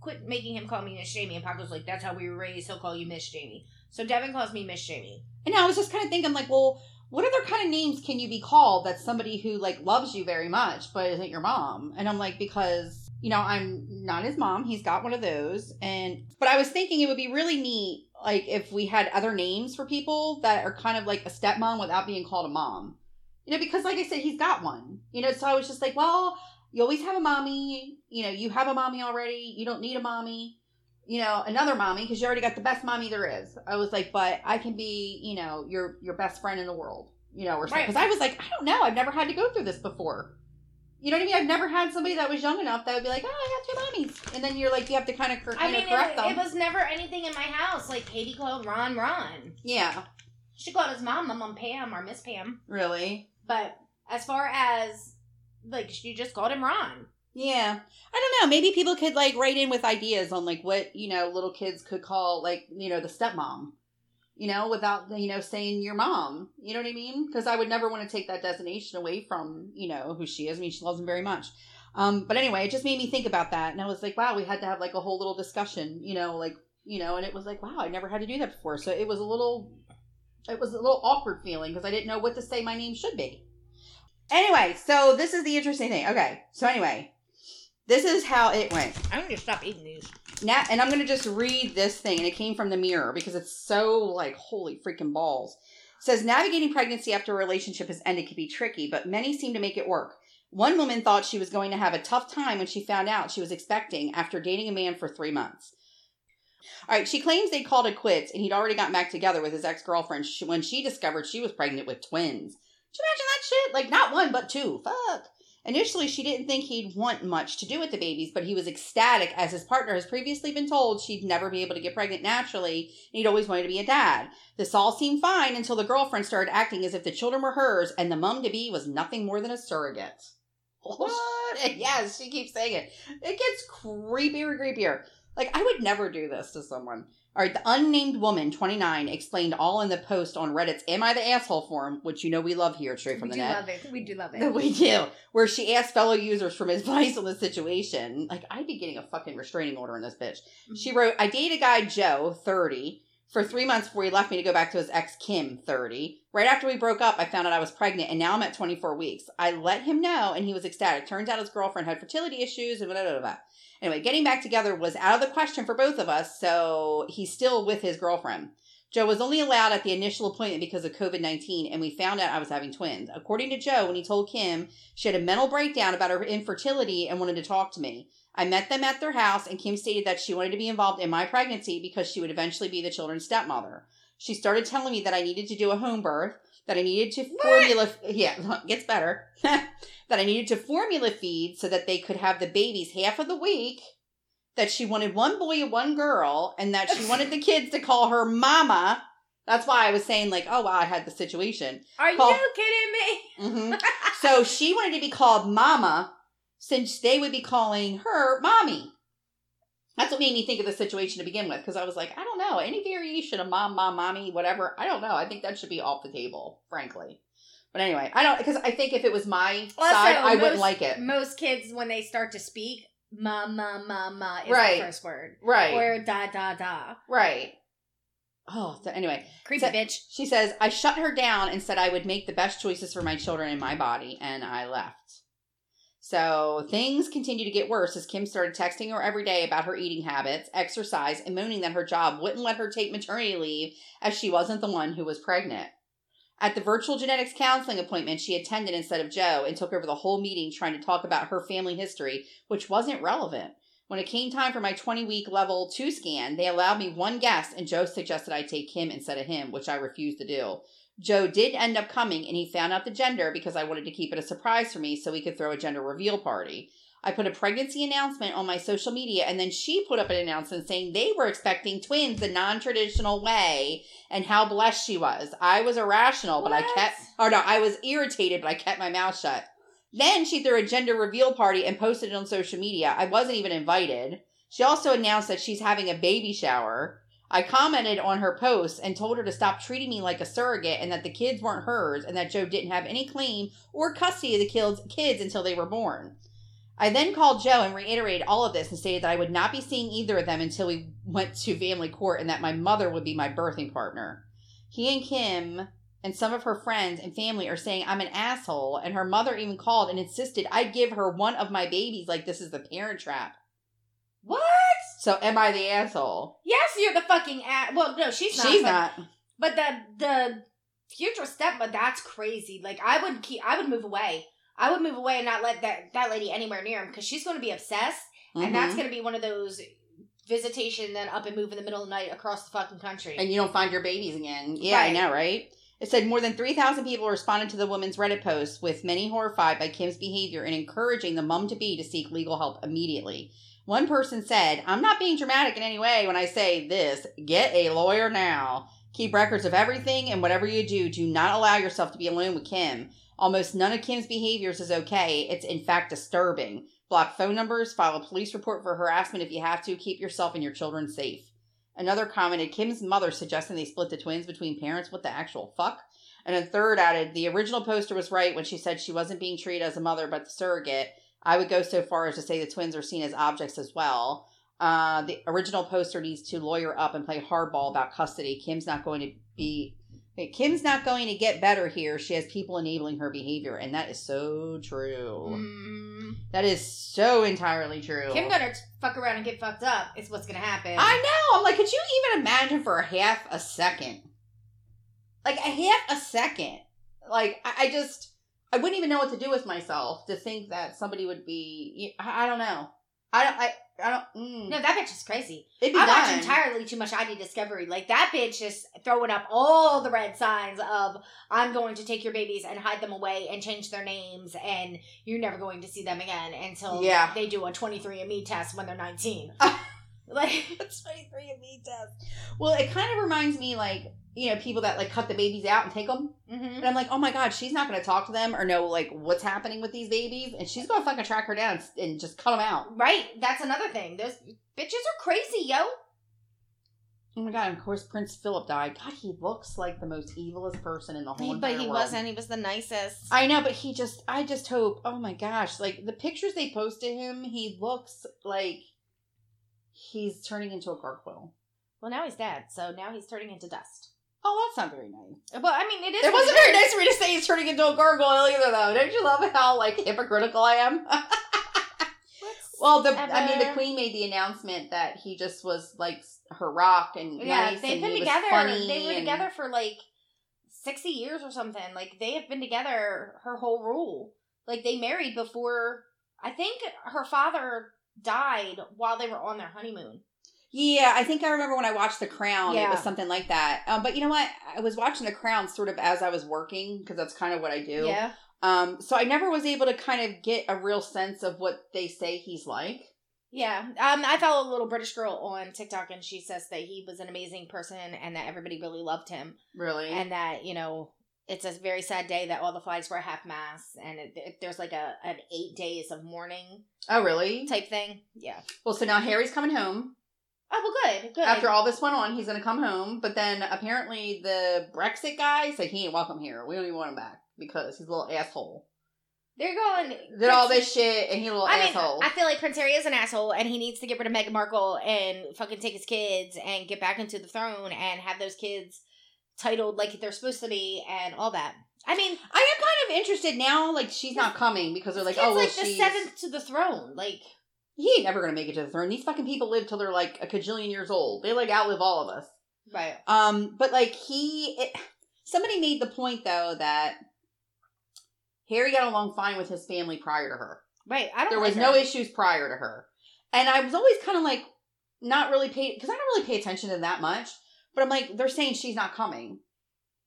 quit making him call me Miss Jamie. And Paco's like, that's how we were raised. He'll call you Miss Jamie. So Devin calls me Miss Jamie. And I was just kind of thinking, like, well, what other kind of names can you be called that's somebody who like loves you very much but isn't your mom? And I'm like, because you know, I'm not his mom. He's got one of those. And but I was thinking it would be really neat like if we had other names for people that are kind of like a stepmom without being called a mom. You know, because like I said, he's got one. You know, so I was just like, well, you always have a mommy. You know, you have a mommy already. You don't need a mommy. You know, another mommy because you already got the best mommy there is. I was like, but I can be, you know, your your best friend in the world. You know, or something. Because I was like, I don't know. I've never had to go through this before. You know what I mean? I've never had somebody that was young enough that would be like, "Oh, I have two mommies," and then you're like, you have to kind of, cor- I mean, correct it, them. it was never anything in my house. Like Katie called Ron Ron. yeah, She called his mom, Mom Pam or Miss Pam. really. But as far as like, she just called him Ron. Yeah. I don't know. Maybe people could like write in with ideas on like what, you know, little kids could call like, you know, the stepmom. You know, without you know saying your mom. You know what I mean? Because I would never want to take that designation away from, you know, who she is. I mean, she loves him very much. Um, but anyway, it just made me think about that and I was like, wow, we had to have like a whole little discussion, you know, like you know, and it was like, wow, I never had to do that before. So it was a little it was a little awkward feeling because I didn't know what to say my name should be. Anyway, so this is the interesting thing. Okay, so anyway, this is how it went. I'm gonna stop eating these. Now, and I'm going to just read this thing, and it came from the mirror because it's so like, holy freaking balls. It says, navigating pregnancy after a relationship has ended can be tricky, but many seem to make it work. One woman thought she was going to have a tough time when she found out she was expecting after dating a man for three months. All right, she claims they called it quits and he'd already gotten back together with his ex girlfriend when she discovered she was pregnant with twins. Did you imagine that shit? Like, not one, but two. Fuck. Initially, she didn't think he'd want much to do with the babies, but he was ecstatic as his partner has previously been told she'd never be able to get pregnant naturally, and he'd always wanted to be a dad. This all seemed fine until the girlfriend started acting as if the children were hers and the mum to be was nothing more than a surrogate. What? Yes, she keeps saying it. It gets creepier and creepier. Like, I would never do this to someone. All right, the unnamed woman, 29, explained all in the post on Reddit's Am I the Asshole forum, which you know we love here straight from we the do net. love it. We do love it. we do. Where she asked fellow users for advice on the situation. Like, I'd be getting a fucking restraining order on this bitch. Mm-hmm. She wrote, I dated a guy, Joe, 30, for three months before he left me to go back to his ex, Kim, 30. Right after we broke up, I found out I was pregnant, and now I'm at 24 weeks. I let him know, and he was ecstatic. Turns out his girlfriend had fertility issues, and blah, blah, blah, blah. Anyway, getting back together was out of the question for both of us, so he's still with his girlfriend. Joe was only allowed at the initial appointment because of COVID 19, and we found out I was having twins. According to Joe, when he told Kim, she had a mental breakdown about her infertility and wanted to talk to me. I met them at their house, and Kim stated that she wanted to be involved in my pregnancy because she would eventually be the children's stepmother. She started telling me that I needed to do a home birth, that I needed to formula, yeah, gets better, that I needed to formula feed so that they could have the babies half of the week, that she wanted one boy and one girl, and that she wanted the kids to call her mama. That's why I was saying, like, oh, wow, I had the situation. Are Call- you kidding me? hmm so she wanted to be called mama since they would be calling her mommy. That's what made me think of the situation to begin with because I was like, I don't know, any variation of mom, mom, mommy, whatever. I don't know. I think that should be off the table, frankly. But anyway, I don't because I think if it was my Also, side, I wouldn't like it. Most kids, when they start to speak, ma ma ma ma is Right. the first word, Right, or da da da. right. Oh, so anyway, Creepy So- bitch. She says, I shut her down and said I would make the best choices for my children and my body, and I left. So things continue to get worse as Kim started texting her every day about her eating habits, exercise, and moaning that her job wouldn't let her take maternity leave as she wasn't the one who was pregnant. At the virtual genetics counseling appointment she attended instead of Joe and took over the whole meeting trying to talk about her family history, which wasn't relevant. When it came time for my 20 week level 2 scan, they allowed me one guest, and Joe suggested I take Kim instead of him, which I refused to do. Joe did end up coming, and he found out the gender because I wanted to keep it a surprise for me so we could throw a gender reveal party. I put a pregnancy announcement on my social media, and then she put up an announcement saying they were expecting twins the non traditional way and how blessed she was. I was irrational, but I kept, or no, I was irritated, but I kept my mouth shut. Then she threw a gender reveal party and posted it on social media. I wasn't even invited. She also announced that she's having a baby shower. I commented on her post and told her to stop treating me like a surrogate and that the kids weren't hers and that Joe didn't have any claim or custody of the kids kids until they were born. I then called Joe and reiterated all of this and stated that I would not be seeing either of them until we went to family court and that my mother would be my birthing partner. He and Kim and some of her friends and family are saying I'm an asshole, and her mother even called and insisted I give her one of my babies like this is the parent trap. What? So am I the asshole? Yes, you're the fucking ass. Well, no, she's not. She's but, not. But the the future stepmother, that's crazy. Like I would keep, I would move away. I would move away and not let that that lady anywhere near him because she's going to be obsessed, and mm-hmm. that's going to be one of those visitation then up and move in the middle of the night across the fucking country. and you don't find your babies again. Yeah, I Right. know, right? It said more than 3,000 people responded to the woman's Reddit post, with many horrified by Kim's behavior and encouraging the mum to be to seek legal help immediately. One person said, I'm not being dramatic in any way when I say this. Get a lawyer now. Keep records of everything, and whatever you do, do not allow yourself to be alone with Kim. Almost none of Kim's behaviors is okay. It's in fact disturbing. Block phone numbers, file a police report for harassment if you have to. Keep yourself and your children safe. Another commented, Kim's mother suggesting they split the twins between parents. What the actual fuck? And a third added, the original poster was right when she said she wasn't being treated as a mother but the surrogate. I would go so far as to say the twins are seen as objects as well. Uh, the original poster needs to lawyer up and play hardball about custody. Kim's not going to be. Kim's not going to get better here. She has people enabling her behavior, and that is so true. Mm. That is so entirely true. Kim gonna fuck around and get fucked up. It's what's gonna happen. I know. I'm like, could you even imagine for a half a second? Like a half a second. Like I, I just, I wouldn't even know what to do with myself to think that somebody would be. I, I don't know. I don't. I. I don't. Mm, no, that bitch is crazy. I watch done. entirely too much ID Discovery. Like that bitch just throwing up all the red signs of I'm going to take your babies and hide them away and change their names and you're never going to see them again until Yeah. they do a 23andMe test when they're 19. like That's 23andMe test. Well, it kind of reminds me like you know people that like cut the babies out and take them, mhm. and I'm like, oh my god, she's not going to talk to them or know like what's happening with these babies, and she's going to fucking track her down and just cut them out. right, that's another thing. Those bitches are crazy, yo. Oh my god! And of course, Prince Philip died. God, he looks like the most evilest person in the whole. World. But he world. wasn't. He was the nicest. I know, but he just. I just hope. Oh my gosh! Like the pictures they posted him, he looks like he's turning into a gargoyle. well, now he's dead, so now he's turning into dust. Oh, that's not very nice. Well, I mean, it is. It wasn't very nice for me to say he's turning into a gargoyle either, though. Don't you love how like hypocritical I am? well, the I mean, the queen made the announcement that he just was like her rock and Yeah, nice they've been together. They were and- together for like sixty years or something. Like they have been together her whole rule. Like they married before. I think her father died while they were on their honeymoon. Yeah, I think I remember when I watched The Crown, it was something like that. Um, but you know what? I was watching The Crown sort of as I was working because that's kind of what I do. Yeah, Um, so I never was able to kind of get a real sense of what they say he's like. yeah. Um, I follow a little British girl on TikTok, and she says that he was an amazing person and that everybody really loved him, Really? and that you know. It's a very sad day that all the flags were half mast, and it, it- there's like a an eight days of mourning oh, really? type thing. Yeah. Well, so now Harry's coming home. Oh well, good, good. After all this went on, he's going to come home. But then apparently the Brexit guy said he ain't welcome here. We don't even want him back because he's a little asshole. They're going. Did all this shit and he's a little I mean, asshole. I feel like Prince Harry is an asshole, and he needs to get rid of Meghan Markle and fucking take his kids and get back into the throne and have those kids titled like they're supposed to be and all that. I mean, I am kind of interested now. Like she's not coming because they're like, oh, well, like the she's seventh to the throne. Like, he ain't never gonna make it to the throne. These fucking people live till they're like a cajillion years old. They like outlive all of us. right? Um, but like he, it, somebody made the point though that Harry got along fine with his family prior to her. Right. I don't. There like was her. no issues prior to her, and I was always kind of like not really pay because I don't really pay attention to that much. But I'm like, they're saying she's not coming,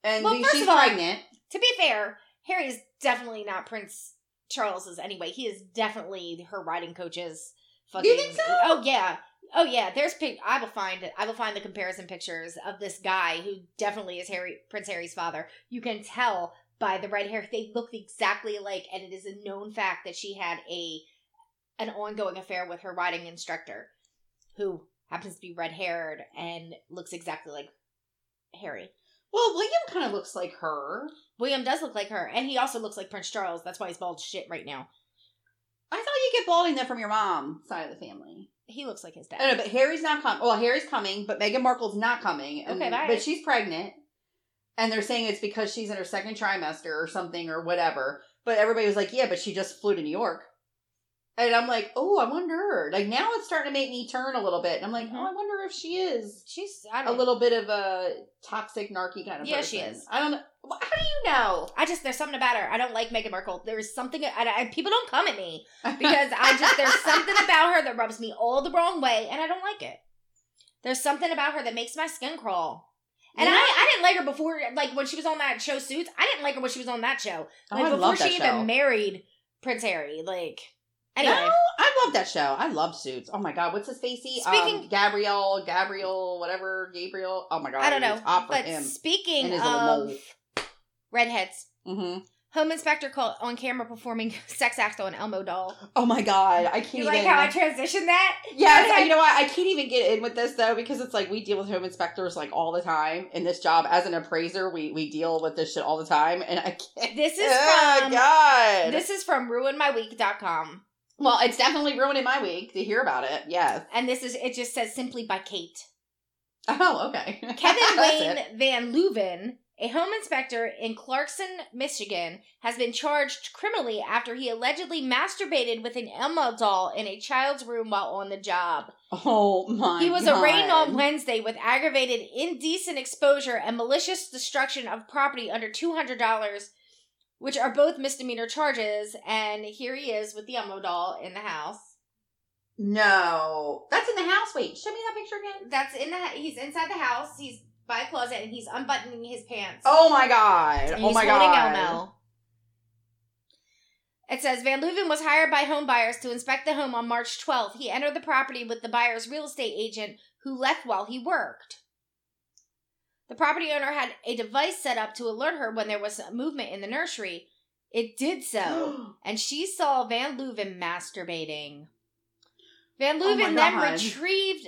and Well, she's all, pregnant. To be fair, Harry is definitely not Prince Charles's anyway. He is definitely her riding coach's. Fucking, You think so? Oh yeah. Oh yeah, there's pic. I will find I will find the comparison pictures of this guy who definitely is Harry Prince Harry's father. You can tell by the red hair; they look exactly alike, and it is a known fact that she had a an ongoing affair with her riding instructor, who happens to be red haired and looks exactly like Harry. Well, William kind of looks like her. William does look like her, and he also looks like Prince Charles. That's why he's bald shit right now. I thought you get balding then from your mom side of the family. He looks like his dad. don't know, but Harry's not coming. Well, Harry's coming, but Meghan Markle's not coming. And, Okay, bye. But she's pregnant. and they're saying it's because she's in her second trimester or something or whatever. But everybody was like, yeah, but she just flew to New York. And I'm like, oh, I wonder. Like now it's starting to make me turn a little bit. And I'm like, Mhm. oh, I wonder if she is She's I a little bit of a toxic, narky kind of Yeah, person. she is. I don't know. How do you know? I just there's something about her. I don't like Meghan Markle. There's something. I, I, people don't come at me because I just there's something about her that rubs me all the wrong way, and I don't like it. There's something about her that makes my skin crawl. And Yeah. I, I didn't like her before, like when she was on that show Suits. I didn't like her when she was on that show. Oh, Like I before she that even married Prince Harry. Like anyway, No, I love that show. I love Suits. Oh my god, what's his facey? Speaking- um, Gabriel, Gabriel, whatever, Gabriel. Oh my god, I don't know. But speaking of redheads, hmm home inspector caught on camera performing sex acts on Elmo doll. Oh my god, I can't You even. like how I transitioned that? Yes, you know what? I can't even get in with this though because it's like we deal with home inspectors like all the time in this job. As an appraiser, we we deal with this shit all the time, and I can't. This is oh from God. this is from ruinmyweek.com. well, it's definitely ruining my week to hear about it. Yes. And this is it just says simply by Kate. Oh, okay. Kevin Wayne it. Van Leuven, a home inspector in Clarkston, Michigan, has been charged criminally after he allegedly masturbated with an Elmo doll in a child's room while on the job. Oh my. he was God. arraigned on Wednesday with aggravated indecent exposure and malicious destruction of property under $200, which are both misdemeanor charges. And here he is with the Elmo doll in the house. No, that's in the house. Wait, show me that picture again. That's in the he's inside the house. He's by a closet and he's unbuttoning his pants. Oh my god. And oh he's my holding god. Elmo. It says Van Leuven was hired by home buyers to inspect the home on March 12th. He entered the property with the buyer's real estate agent who left while he worked. The property owner had a device set up to alert her when there was movement in the nursery. It did so, and she saw Van Leuven masturbating. Van Oh Leuven then retrieved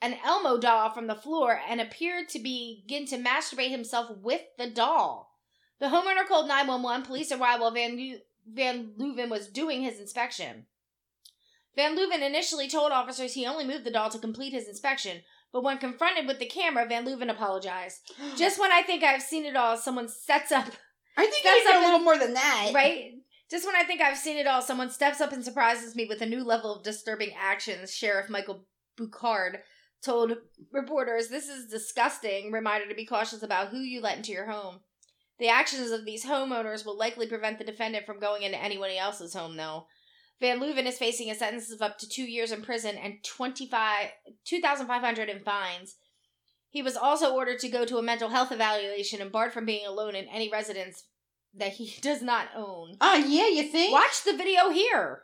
an Elmo doll from the floor and appeared to begin to masturbate himself with the doll. The homeowner called 911. Police arrived while Van, Lu- Van Leuven was doing his inspection. Van Leuven initially told officers he only moved the doll to complete his inspection, but when confronted with the camera, Van Leuven apologized. Just when I think I've seen it all, someone sets up I think That's did a little more than that. right? Just when I think I've seen it all, someone steps up and surprises me with a new level of disturbing actions. Sheriff Michael Bouchard told reporters, This is disgusting. Reminder to be cautious about who you let into your home. The actions of these homeowners will likely prevent the defendant from going into anyone else's home, though. Van Leuven is facing a sentence of up to two years in prison and 25 2500 in fines. He was also ordered to go to a mental health evaluation and barred from being alone in any residence that he does not own. Oh yeah, you think? Watch the video here.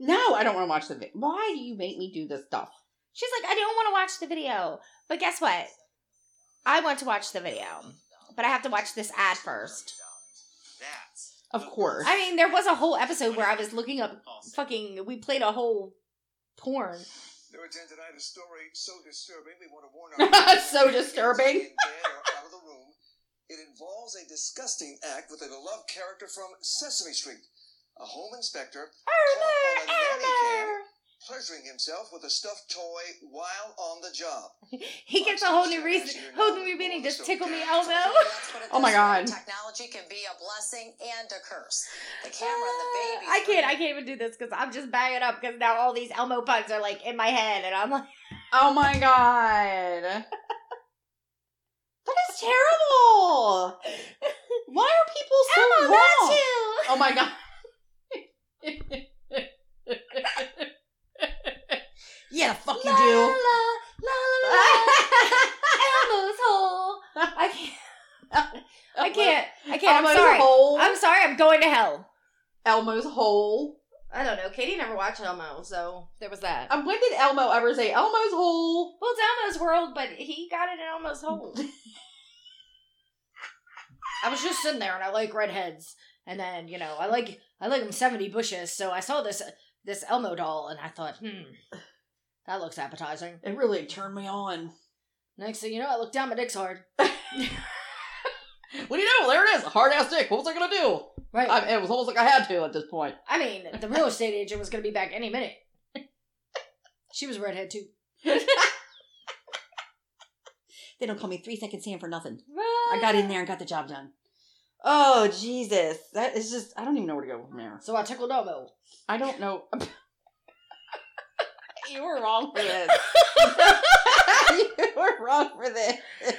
No, I don't want to watch the video. Why do you make me do this stuff? She's like, I don't want to watch the video. But guess what? I want to watch the video. But I have to watch this ad first. That's Of course. I mean, there was a whole episode where I was looking up fucking. We played a whole porn. There attend tonight a story so disturbing we want to warn our So disturbing. In bed or out of the room. It involves a disgusting act with a beloved character from Sesame Street. A home inspector caught on a nanny cam pleasuring himself with a stuffed toy while on the job. He gets a whole new reason, whole new meaning. Just tickle me, Elmo. Let's put it Oh my God. Technology can be a blessing and a curse. The camera and the ah, baby. I can't. I can't even do this because I'm just banging up because now all these Elmo puns are like in my head, and I'm like, oh my god. That is terrible. Why are people so Elmo, wrong? that's you. Oh my god. Yeah, the fuck you do. La, la, la, la, Elmo's hole. I can't. I can't. I can't. I'm sorry. hole. I'm sorry. I'm going to hell. Elmo's hole. I don't know. Katie never watched Elmo, so there was that. Um, when did Elmo ever say Elmo's hole? well, it's Elmo's world, but he got it in Elmo's hole. I was just sitting there, and I like redheads, and then you know, I like I like them seventy bushes. So I saw this this Elmo doll, and I thought, hmm, that looks appetizing. It really turned me on. Next thing you know, I look down, my dick's hard. What do you know? There it is. A hard ass dick. What was I gonna do? Right. I, it was almost like I had to at this point. I mean, the real estate agent was going to be back any minute. She was a redhead too. They don't call me three second Sam for nothing. I got in there and got the job done. Oh Jesus, that is just I don't even know where to go from there. So I tickled elbow. I don't know. You were wrong for this. you were wrong for this.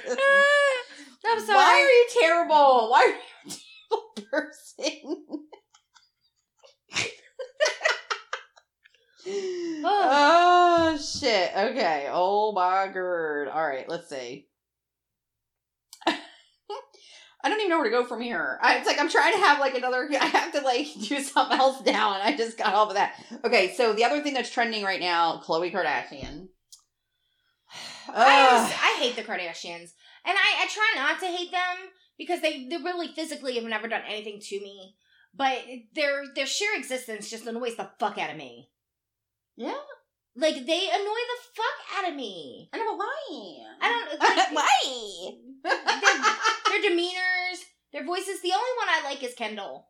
I'm sorry. Why are you terrible? Why are you a terrible person? Oh. oh shit. Okay. Oh my god. All right, let's see. I don't even know where to go from here. I, it's like I'm trying to have like another. I have to like do something else now, and I just got off of that. Okay, so the other thing that's trending right now, Khloe Kardashian. I, just- I hate the Kardashians, and I, I try not to hate them because they they really physically have never done anything to me. But their their sheer existence just annoys the fuck out of me. yeah, Like they annoy the fuck out of me. I don't know, why? I don't like, why? their demeanors, their voices. The only one I like is Kendall.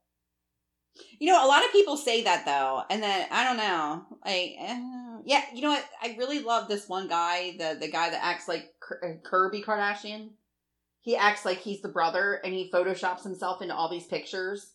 You know, a lot of people say that though, and then I don't know. Like, uh, yeah, you know what? I really love this one guy, the the guy that acts like uh, Kirby Kardashian. He acts like he's the brother, and he photoshops himself into all these pictures.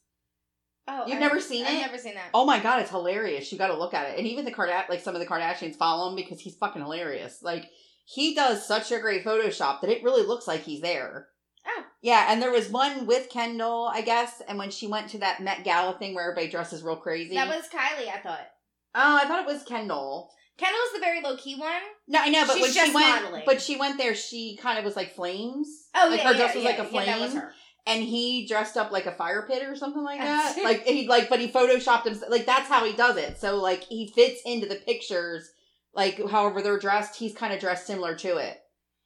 Oh, You've I- never seen it? I've never seen that. Oh my god, it's hilarious! You got to look at it, and even the Kardashian, like some of the Kardashians follow him because he's fucking hilarious. Like he does such a great Photoshop that it really looks like he's there. Oh. Yeah, and there was one with Kendall, I guess, and when she went to that Met Gala thing where everybody dresses real crazy. That was Kylie, I thought. Oh, I thought it was Kendall. Kendall's the very low key one. No, I know, but She's when she went, modeling. but she went there, she kind of was like flames. Oh like yeah, her yeah, dress was yeah, like a yeah, flame, that was her. And he dressed up like a fire pit or something like that. like he like, but he photoshopped himself. Like that's how he does it. So like he fits into the pictures. Like however they're dressed, he's kind of dressed similar to it.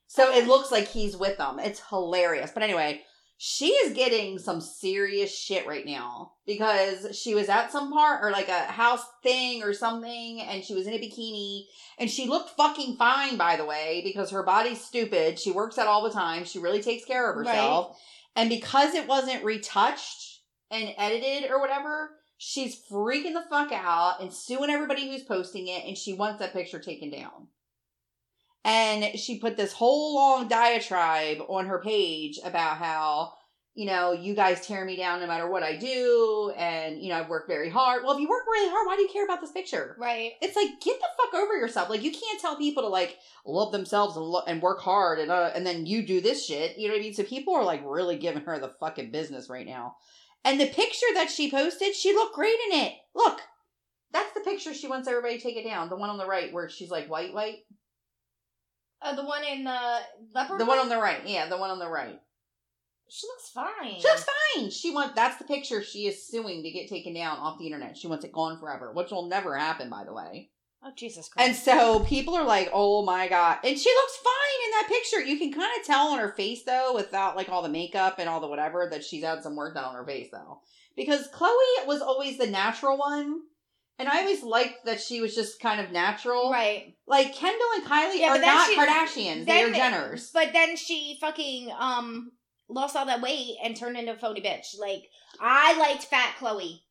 So it looks like he's with them. It's hilarious. But anyway, she is getting some serious shit right now because she was at some part or like a house thing or something and she was in a bikini and she looked fucking fine by the way because her body's stupid. She works out all the time. She really takes care of herself. And because it wasn't retouched and edited or whatever, she's freaking the fuck out and suing everybody who's posting it and she wants that picture taken down. And she put this whole long diatribe on her page about how, you know, you guys tear me down no matter what I do. And, you know, I've worked very hard. Well, if you work really hard, why do you care about this picture? Right. It's like get the fuck over yourself. Like you can't tell people to like love themselves and lo- and work hard and uh, and then you do this shit. You know what I mean? So people are like really giving her the fucking business right now. And the picture that she posted, she looked great in it. Look, that's the picture she wants everybody to take it down. The one on the right where she's like white, white. Uh, the one in the leopard. The one on the right, yeah, the one on the right. She looks fine. She looks fine. She wants that's the picture she is suing to get taken down off the internet. She wants it gone forever, which will never happen, by the way. Oh Jesus Christ. And so people are like, "Oh my god!" And she looks fine in that picture. You can kind of tell on her face though, without like all the makeup and all the whatever, that she's had some work done on her face though. Because Khloe was always the natural one, and I always liked that she was just kind of natural. right. Like Kendall and Kylie Yeah, are not she- Kardashians; they are Jenners. But then she fucking um lost all that weight and turned into a phony bitch. Like I liked fat Khloe.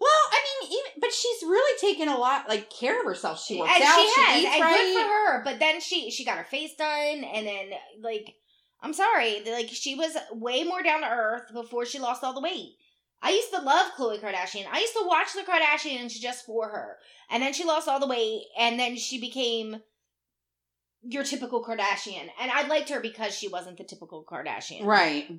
Well, I mean, even but she's really taken a lot like care of herself. She works and out. she has, eats and right. good for her. But then she she got her face done, and then like I'm sorry, like she was way more down to earth before she lost all the weight. I used to love Khloe Kardashian. I used to watch the Kardashians just for her, and then she lost all the weight, and then she became your typical Kardashian, and I liked her because she wasn't the typical Kardashian. Right.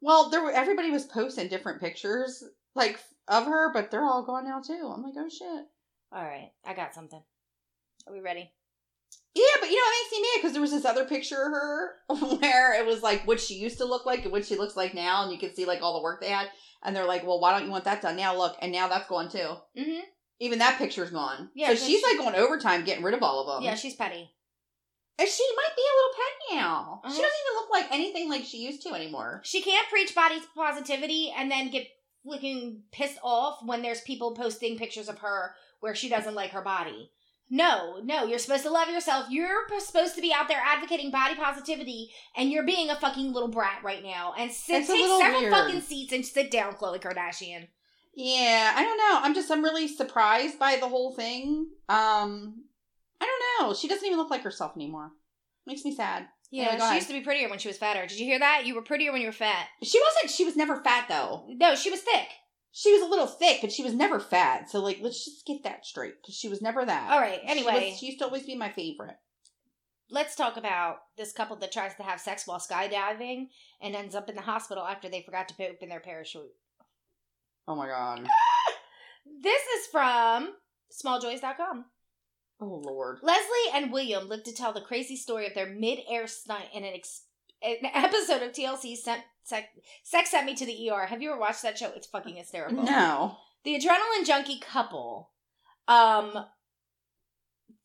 Well, there were everybody was posting different pictures like of her, but they're all gone now too. I'm like, oh shit. All right, I got something. Are we ready? Yeah, but you know it makes me mad because there was this other picture of her where it was like what she used to look like and what she looks like now, and you can see like all the work they had, and they're like, well, why don't you want that done now? Look, and now that's gone too. Mm-hmm. Even that picture's gone. Yeah, so she's she- like going overtime getting rid of all of them. Yeah, she's petty. and she might be a little petty now. Uh-huh. She doesn't even look like anything like she used to anymore. She can't preach body positivity and then get flicking pissed off when there's people posting pictures of her where she doesn't like her body. No, no, you're supposed to love yourself. You're supposed to be out there advocating body positivity, and you're being a fucking little brat right now. And sit, take several weird. fucking seats and sit down, Khloe Kardashian. Yeah, I don't know. I'm just I'm really surprised by the whole thing. Um I don't know. She doesn't even look like herself anymore. Makes me sad. Yeah, Anyway, she ahead. used to be prettier when she was fatter. Did you hear that? You were prettier when you were fat. She wasn't. She was never fat though. No, she was thick. She was a little thick, but she was never fat. So like, let's just get that straight because she was never that. All right. She Anyway, was- she used to always be my favorite. let's talk about this couple that tries to have sex while skydiving and ends up in the hospital after they forgot to open their parachute. Oh my god. This is from smalljoys.com. Oh lord. Leslie and William lived to tell the crazy story of their mid-air stunt in an, ex- an episode of TLC sent, Sex, Sex Sent Me to the ER. Have you ever watched that show? It's fucking hysterical. No. The adrenaline junkie couple um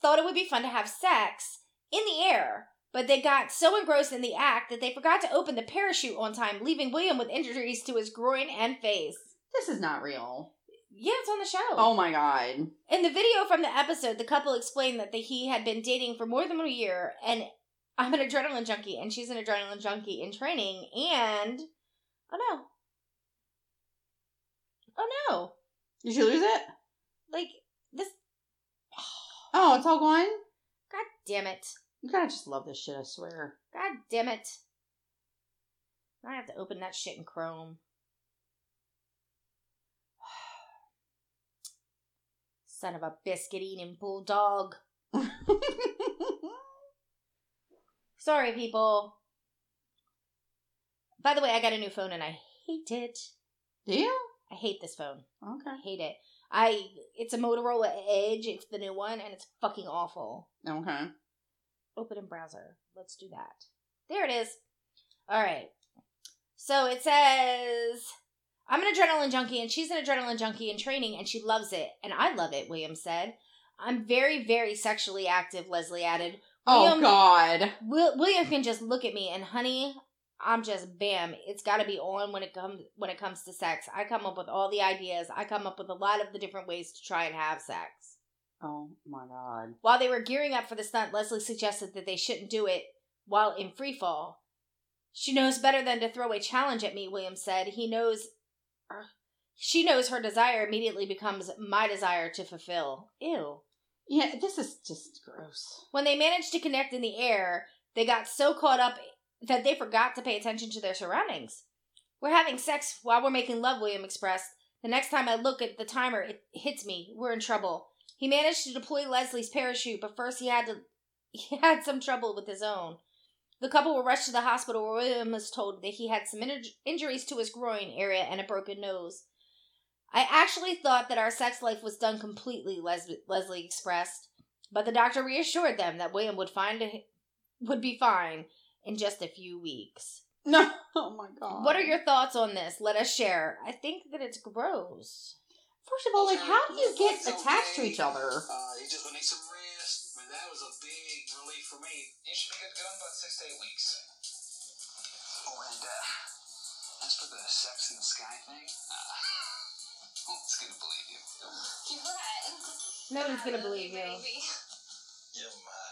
thought it would be fun to have sex in the air, but they got so engrossed in the act that they forgot to open the parachute on time, leaving William with injuries to his groin and face. This is not real. Yeah, it's on the show. Oh my god. In the video from the episode, the couple explained that they, he had been dating for more than a year, and I'm an adrenaline junkie, and she's an adrenaline junkie in training, and oh no, oh no, Did she lose it? like this. Oh, it's all gone. God damn it! You gotta just love this shit. I swear. God damn it! I have to open that shit in Chrome. Son of a biscuit eating bulldog. Sorry, people. By the way, I got a new phone and I hate it. Do you? I hate this phone. Okay. I hate it. I it's a Motorola Edge. It's the new one and it's fucking awful. Okay. Open in browser. Let's do that. There it is. All right. So it says I'm an adrenaline junkie and she's an adrenaline junkie in training and she loves it and I love it, William said. I'm very very sexually active, Leslie added. Oh William- god. Will, William can just look at me and honey, I'm just bam. It's got to be on when it comes when it comes to sex. I come up with all the ideas. I come up with a lot of the different ways to try and have sex. Oh my god. While they were gearing up for the stunt, Leslie suggested that they shouldn't do it while in free fall. She knows better than to throw a challenge at me, William said. He knows she knows her desire immediately becomes my desire to fulfill. Ew. Yeah, this is just gross. When they managed to connect in the air, they got so caught up that they forgot to pay attention to their surroundings. We're having sex while we're making love, William expressed. The next time I look at the timer, it hits me. We're in trouble. He managed to deploy Leslie's parachute, but first he had to he had some trouble with his own. The couple were rushed to the hospital where William was told that he had some inj- injuries to his groin area and a broken nose. I actually thought that our sex life was done completely, Les- Leslie expressed, but the doctor reassured them that William would find would be fine in just a few weeks. No. Oh my god. What are your thoughts on this? Let us share. I think that it's gross. First of all, like, how do you get attached to each other? You just need some rest. I mean, that was a big relief for me. You should be good to go in about six to eight weeks. Oh, and uh, as for the sex in the sky thing, uh, no one's gonna believe you. You're right. No one's gonna believe you. Baby. You're my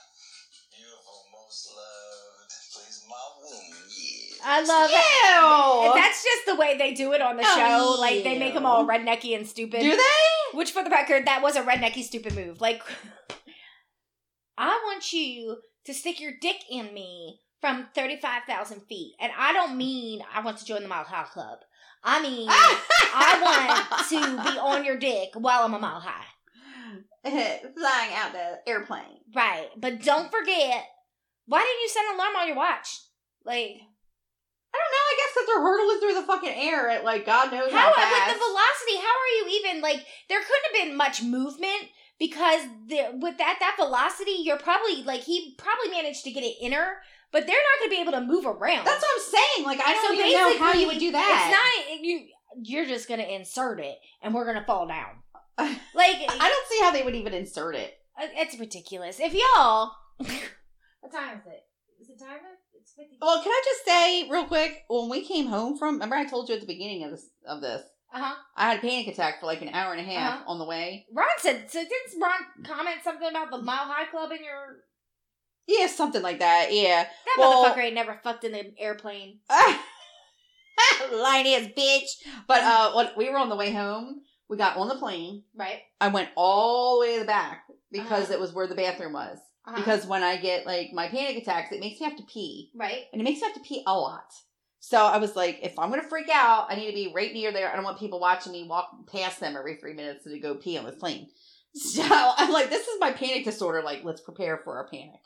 beautiful, most loved. Please, my woman, yeah. I love it. Ew. That's just the way they do it on the Oh, show. Like they make them all ew. rednecky and stupid. Do they? Which, for the record, that was a rednecky stupid move. Like, I want you to stick your dick in me from 35,000 feet. And I don't mean I want to join the Mile High Club. I mean, I want to be on your dick while I'm a mile high. Flying out the airplane. Right. But don't forget, why didn't you set an alarm on your watch? Like, I don't know. I guess that they're hurtling through the fucking air at like God knows how, fast. how, fast. with the velocity, how are you even, like, there couldn't have been much movement because the, with that, that velocity, you're probably, like, he probably managed to get it inner, but they're not going to be able to move around. That's what I'm saying. Like I don't So even know how you would do that. It's not you. You're just gonna insert it, and we're gonna fall down. Like I don't see how they would even insert it. uh, it's ridiculous. If y'all, what time is it? Is it time? It's fifty. Well, can I just say real quick? When we came home from, remember I told you at the beginning of this of this, Uh huh. I had a panic attack for like an hour and a half Uh-huh. on the way. Ron said. So did Ron comment something about the Mile High Club in your? Yeah, something like that. Yeah, That Well- motherfucker ain't never fucked in an airplane. lying ass bitch. But uh, when we were on the way home, we got on the plane. Right. I went all the way to the back because Uh-huh. it was where the bathroom was. Uh-huh. because when I get like my panic attacks, it makes me have to pee, right. and it makes me have to pee a lot. So I was like, if I'm gonna freak out, I need to be right near there. I don't want people watching me walk past them every three minutes to go pee on this plane. So I'm like, this is my panic disorder. Like, let's prepare for our panic.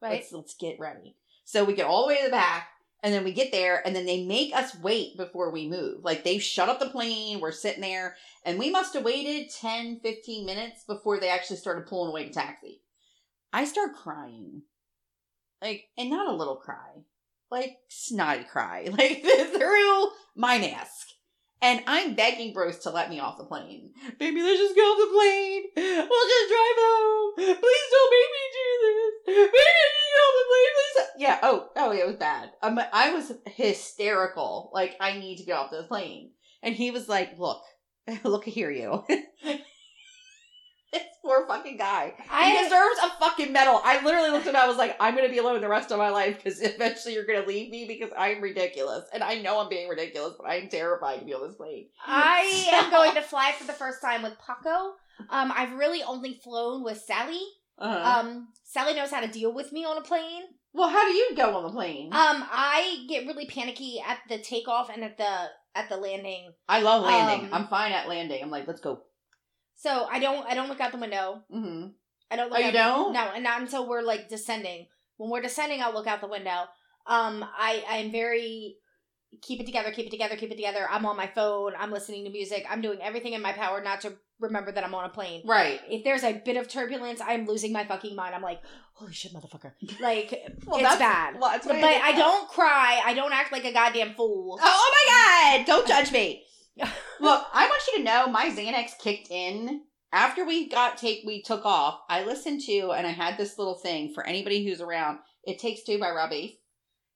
Right. Let's let's get ready. So we get all the way to the back, and then we get there, and then they make us wait before we move. Like they shut up the plane. We're sitting there, and we must have waited 10, 15 minutes before they actually started pulling away the taxi. I start crying, like, and not a little cry, like snotty cry, like through my mask. And I'm begging Bruce to let me off the plane. Baby, let's just get off the plane. We'll just drive home. Please don't make me do this. Baby, get off the plane. Please. Yeah. Oh, oh, it was bad. Um, I was hysterical. Like, I need to get off this plane. And he was like, look, look here, you. poor fucking guy. He I deserves a fucking medal. I literally looked at him. I was like, I'm gonna be alone the rest of my life because eventually you're gonna leave me because I'm ridiculous, and I know I'm being ridiculous, but I'm terrified to be on this plane. I am going to fly for the first time with Paco. Um, I've really only flown with Sally. Uh-huh. Um, Sally knows how to deal with me on a plane. well, how do you go on the plane? Um, I get really panicky at the takeoff and at the at the landing. I love landing. um, I'm fine at landing. I'm like, let's go. So I don't I don't look out the window. hmm I don't look Oh, you don't? No, and not until we're like descending. When we're descending, I'll look out the window. Um, I I'm very keep it together, keep it together, keep it together. I'm on my phone. I'm listening to music. I'm doing everything in my power not to remember that I'm on a plane. Right. If there's a bit of turbulence, I'm losing my fucking mind. I'm like, holy shit, motherfucker! Like Well, it's that's- bad. well, that's but I I, don't cry. I don't act like a goddamn fool. Oh, oh my god! Don't judge me. Look, I want you to know my Xanax kicked in after we got take we took off. I listened to and I had this little thing for anybody who's around. It takes two by Robbie.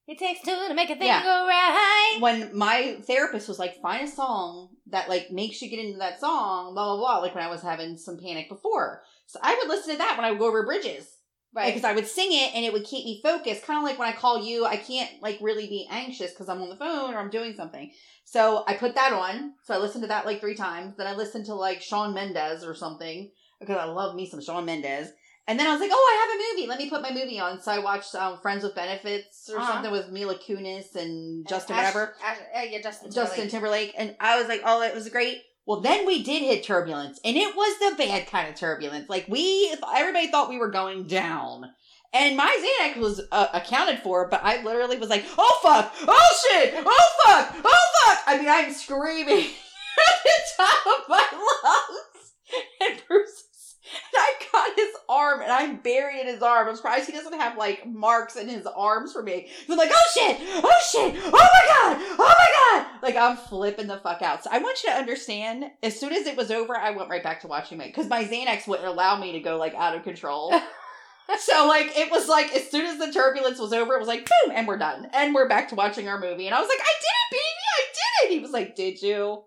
It takes two to make a thing Yeah. go right. When my therapist was like, find a song that like makes you get into that song, blah blah blah. Like when I was having some panic before, so I would listen to that when I would go over bridges. Right. because I would sing it and it would keep me focused. Kind of like when I call you, I can't like really be anxious because I'm on the phone or I'm doing something. So I put that on. So I listened to that like three times. Then I listened to like Shawn Mendes or something because I love me some Shawn Mendes. And then I was like, oh, I have a movie. Let me put my movie on. So I watched um, Friends with Benefits or Uh-huh. something with Mila Kunis and Justin Ash- whatever. Ash- uh, yeah, Justin. Justin Timberlake. Timberlake. And I was like, oh, it was great. Well, then we did hit turbulence, and it was the bad kind of turbulence. Like we, everybody thought we were going down, and my Xanax was uh, accounted for, but I literally was like, oh fuck, oh shit, oh fuck, oh fuck. I mean, I'm screaming at the top of my lungs, and Bruce. And I got his arm, and I'm burying his arm. I'm surprised he doesn't have like marks in his arms for me. I'm like, oh shit, oh shit, oh my god, oh my god. Like I'm flipping the fuck out. So I want you to understand. As soon as it was over, I went right back to watching it because my Xanax wouldn't allow me to go like out of control. so like it was like as soon as the turbulence was over, it was like boom, and we're done, and we're back to watching our movie. And I was like, I did it, baby, I did it. He was like, Did you?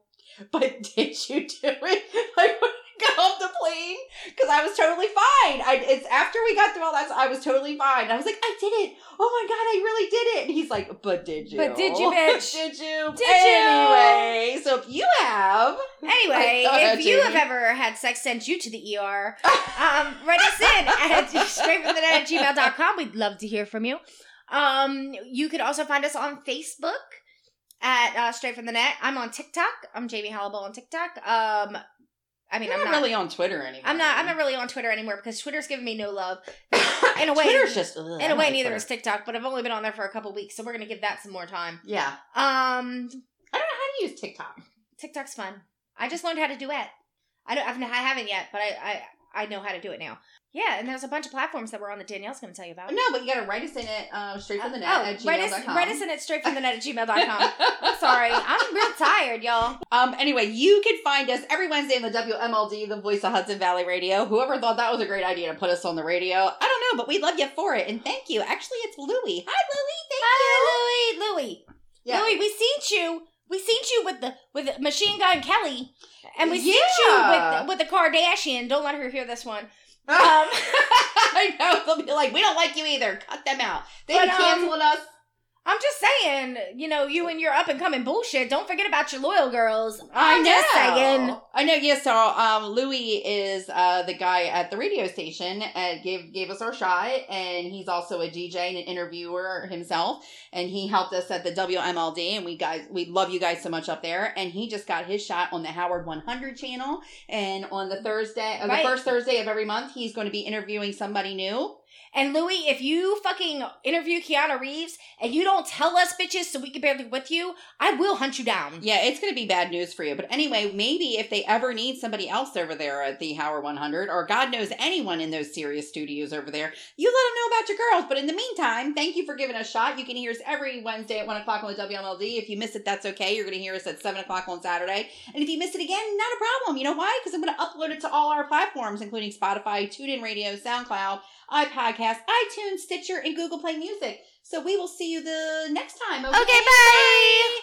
But did you do it? Like off the plane because I was totally fine. I it's after we got through all that, so I was totally fine. I was like, I did it. Oh my god, I really did it. And he's like, But did you? But did you, bitch? did you? Did you? Anyway, so if you have, Anyway, if you have ever had sex sent you to the ER, um, write us in at straightfromthenet at gmail.com. We'd love to hear from you. Um, you could also find us on Facebook at uh, Straight From The Net. I'm on TikTok. I'm Jamie Hallible on TikTok. Um, I mean, I'm not, not really on Twitter anymore. I'm not. I'm not really on Twitter anymore because Twitter's giving me no love. in a way- Twitter's just ugh, In a way, like neither Twitter. is TikTok, but I've only been on there for a couple weeks, so we're gonna give that some more time. Yeah, Um, I don't know how to use TikTok. TikTok's fun. I just learned how to duet. I don't. I've, I haven't yet, but I, I I know how to do it now. Yeah, and there's a bunch of platforms that we're on that Danielle's going to tell you about. No, but you gotta write us in it uh, straight from the net oh, at write us, write us in it straight from the net at gmail.com. Sorry. I'm real tired, y'all. Um, anyway, you can find us every Wednesday on the WMLD, the voice of Hudson Valley Radio. Whoever thought that was a great idea to put us on the radio, I don't know, but we love you for it, and thank you. Actually, it's Louie. Hi, Louie. Thank you. Hi, Louie. Louie. Yeah. Louie, we seen you. We seen you with the with Machine Gun Kelly, and we seen you with with the Kardashian. Don't let her hear this one. Um, I know they'll be like, we don't like you either. Cut them out. They But, be um, us. I'm just saying, you know, you and your up and coming bullshit. Don't forget about your loyal girls. I I'm know. just saying. I know. Yes. so um, Louis is uh, the guy at the radio station and gave gave us our shot, and he's also a DJ and an interviewer himself, and he helped us at the WMLD, and we guys we love you guys so much up there, and he just got his shot on the Howard 100 channel, and on the Thursday, uh, Right. the first Thursday of every month, he's going to be interviewing somebody new. And Louis, if you fucking interview Keanu Reeves and you don't tell us bitches so we can barely with you, I will hunt you down. Yeah, it's going to be bad news for you. But anyway, maybe if they ever need somebody else over there at the Howard 100, or God knows anyone in those Sirius studios over there, you let them know about your girls. But in the meantime, thank you for giving us a shot. You can hear us every Wednesday at 1 o'clock on the WMLD. If you miss it, that's okay. You're going to hear us at 7 o'clock on Saturday. And if you miss it again, not a problem. You know why? Because I'm going to upload it to all our platforms, including Spotify, TuneIn Radio, SoundCloud, iPodcast, iTunes, Stitcher, and Google Play Music. So we will see you the next time. Okay, bye.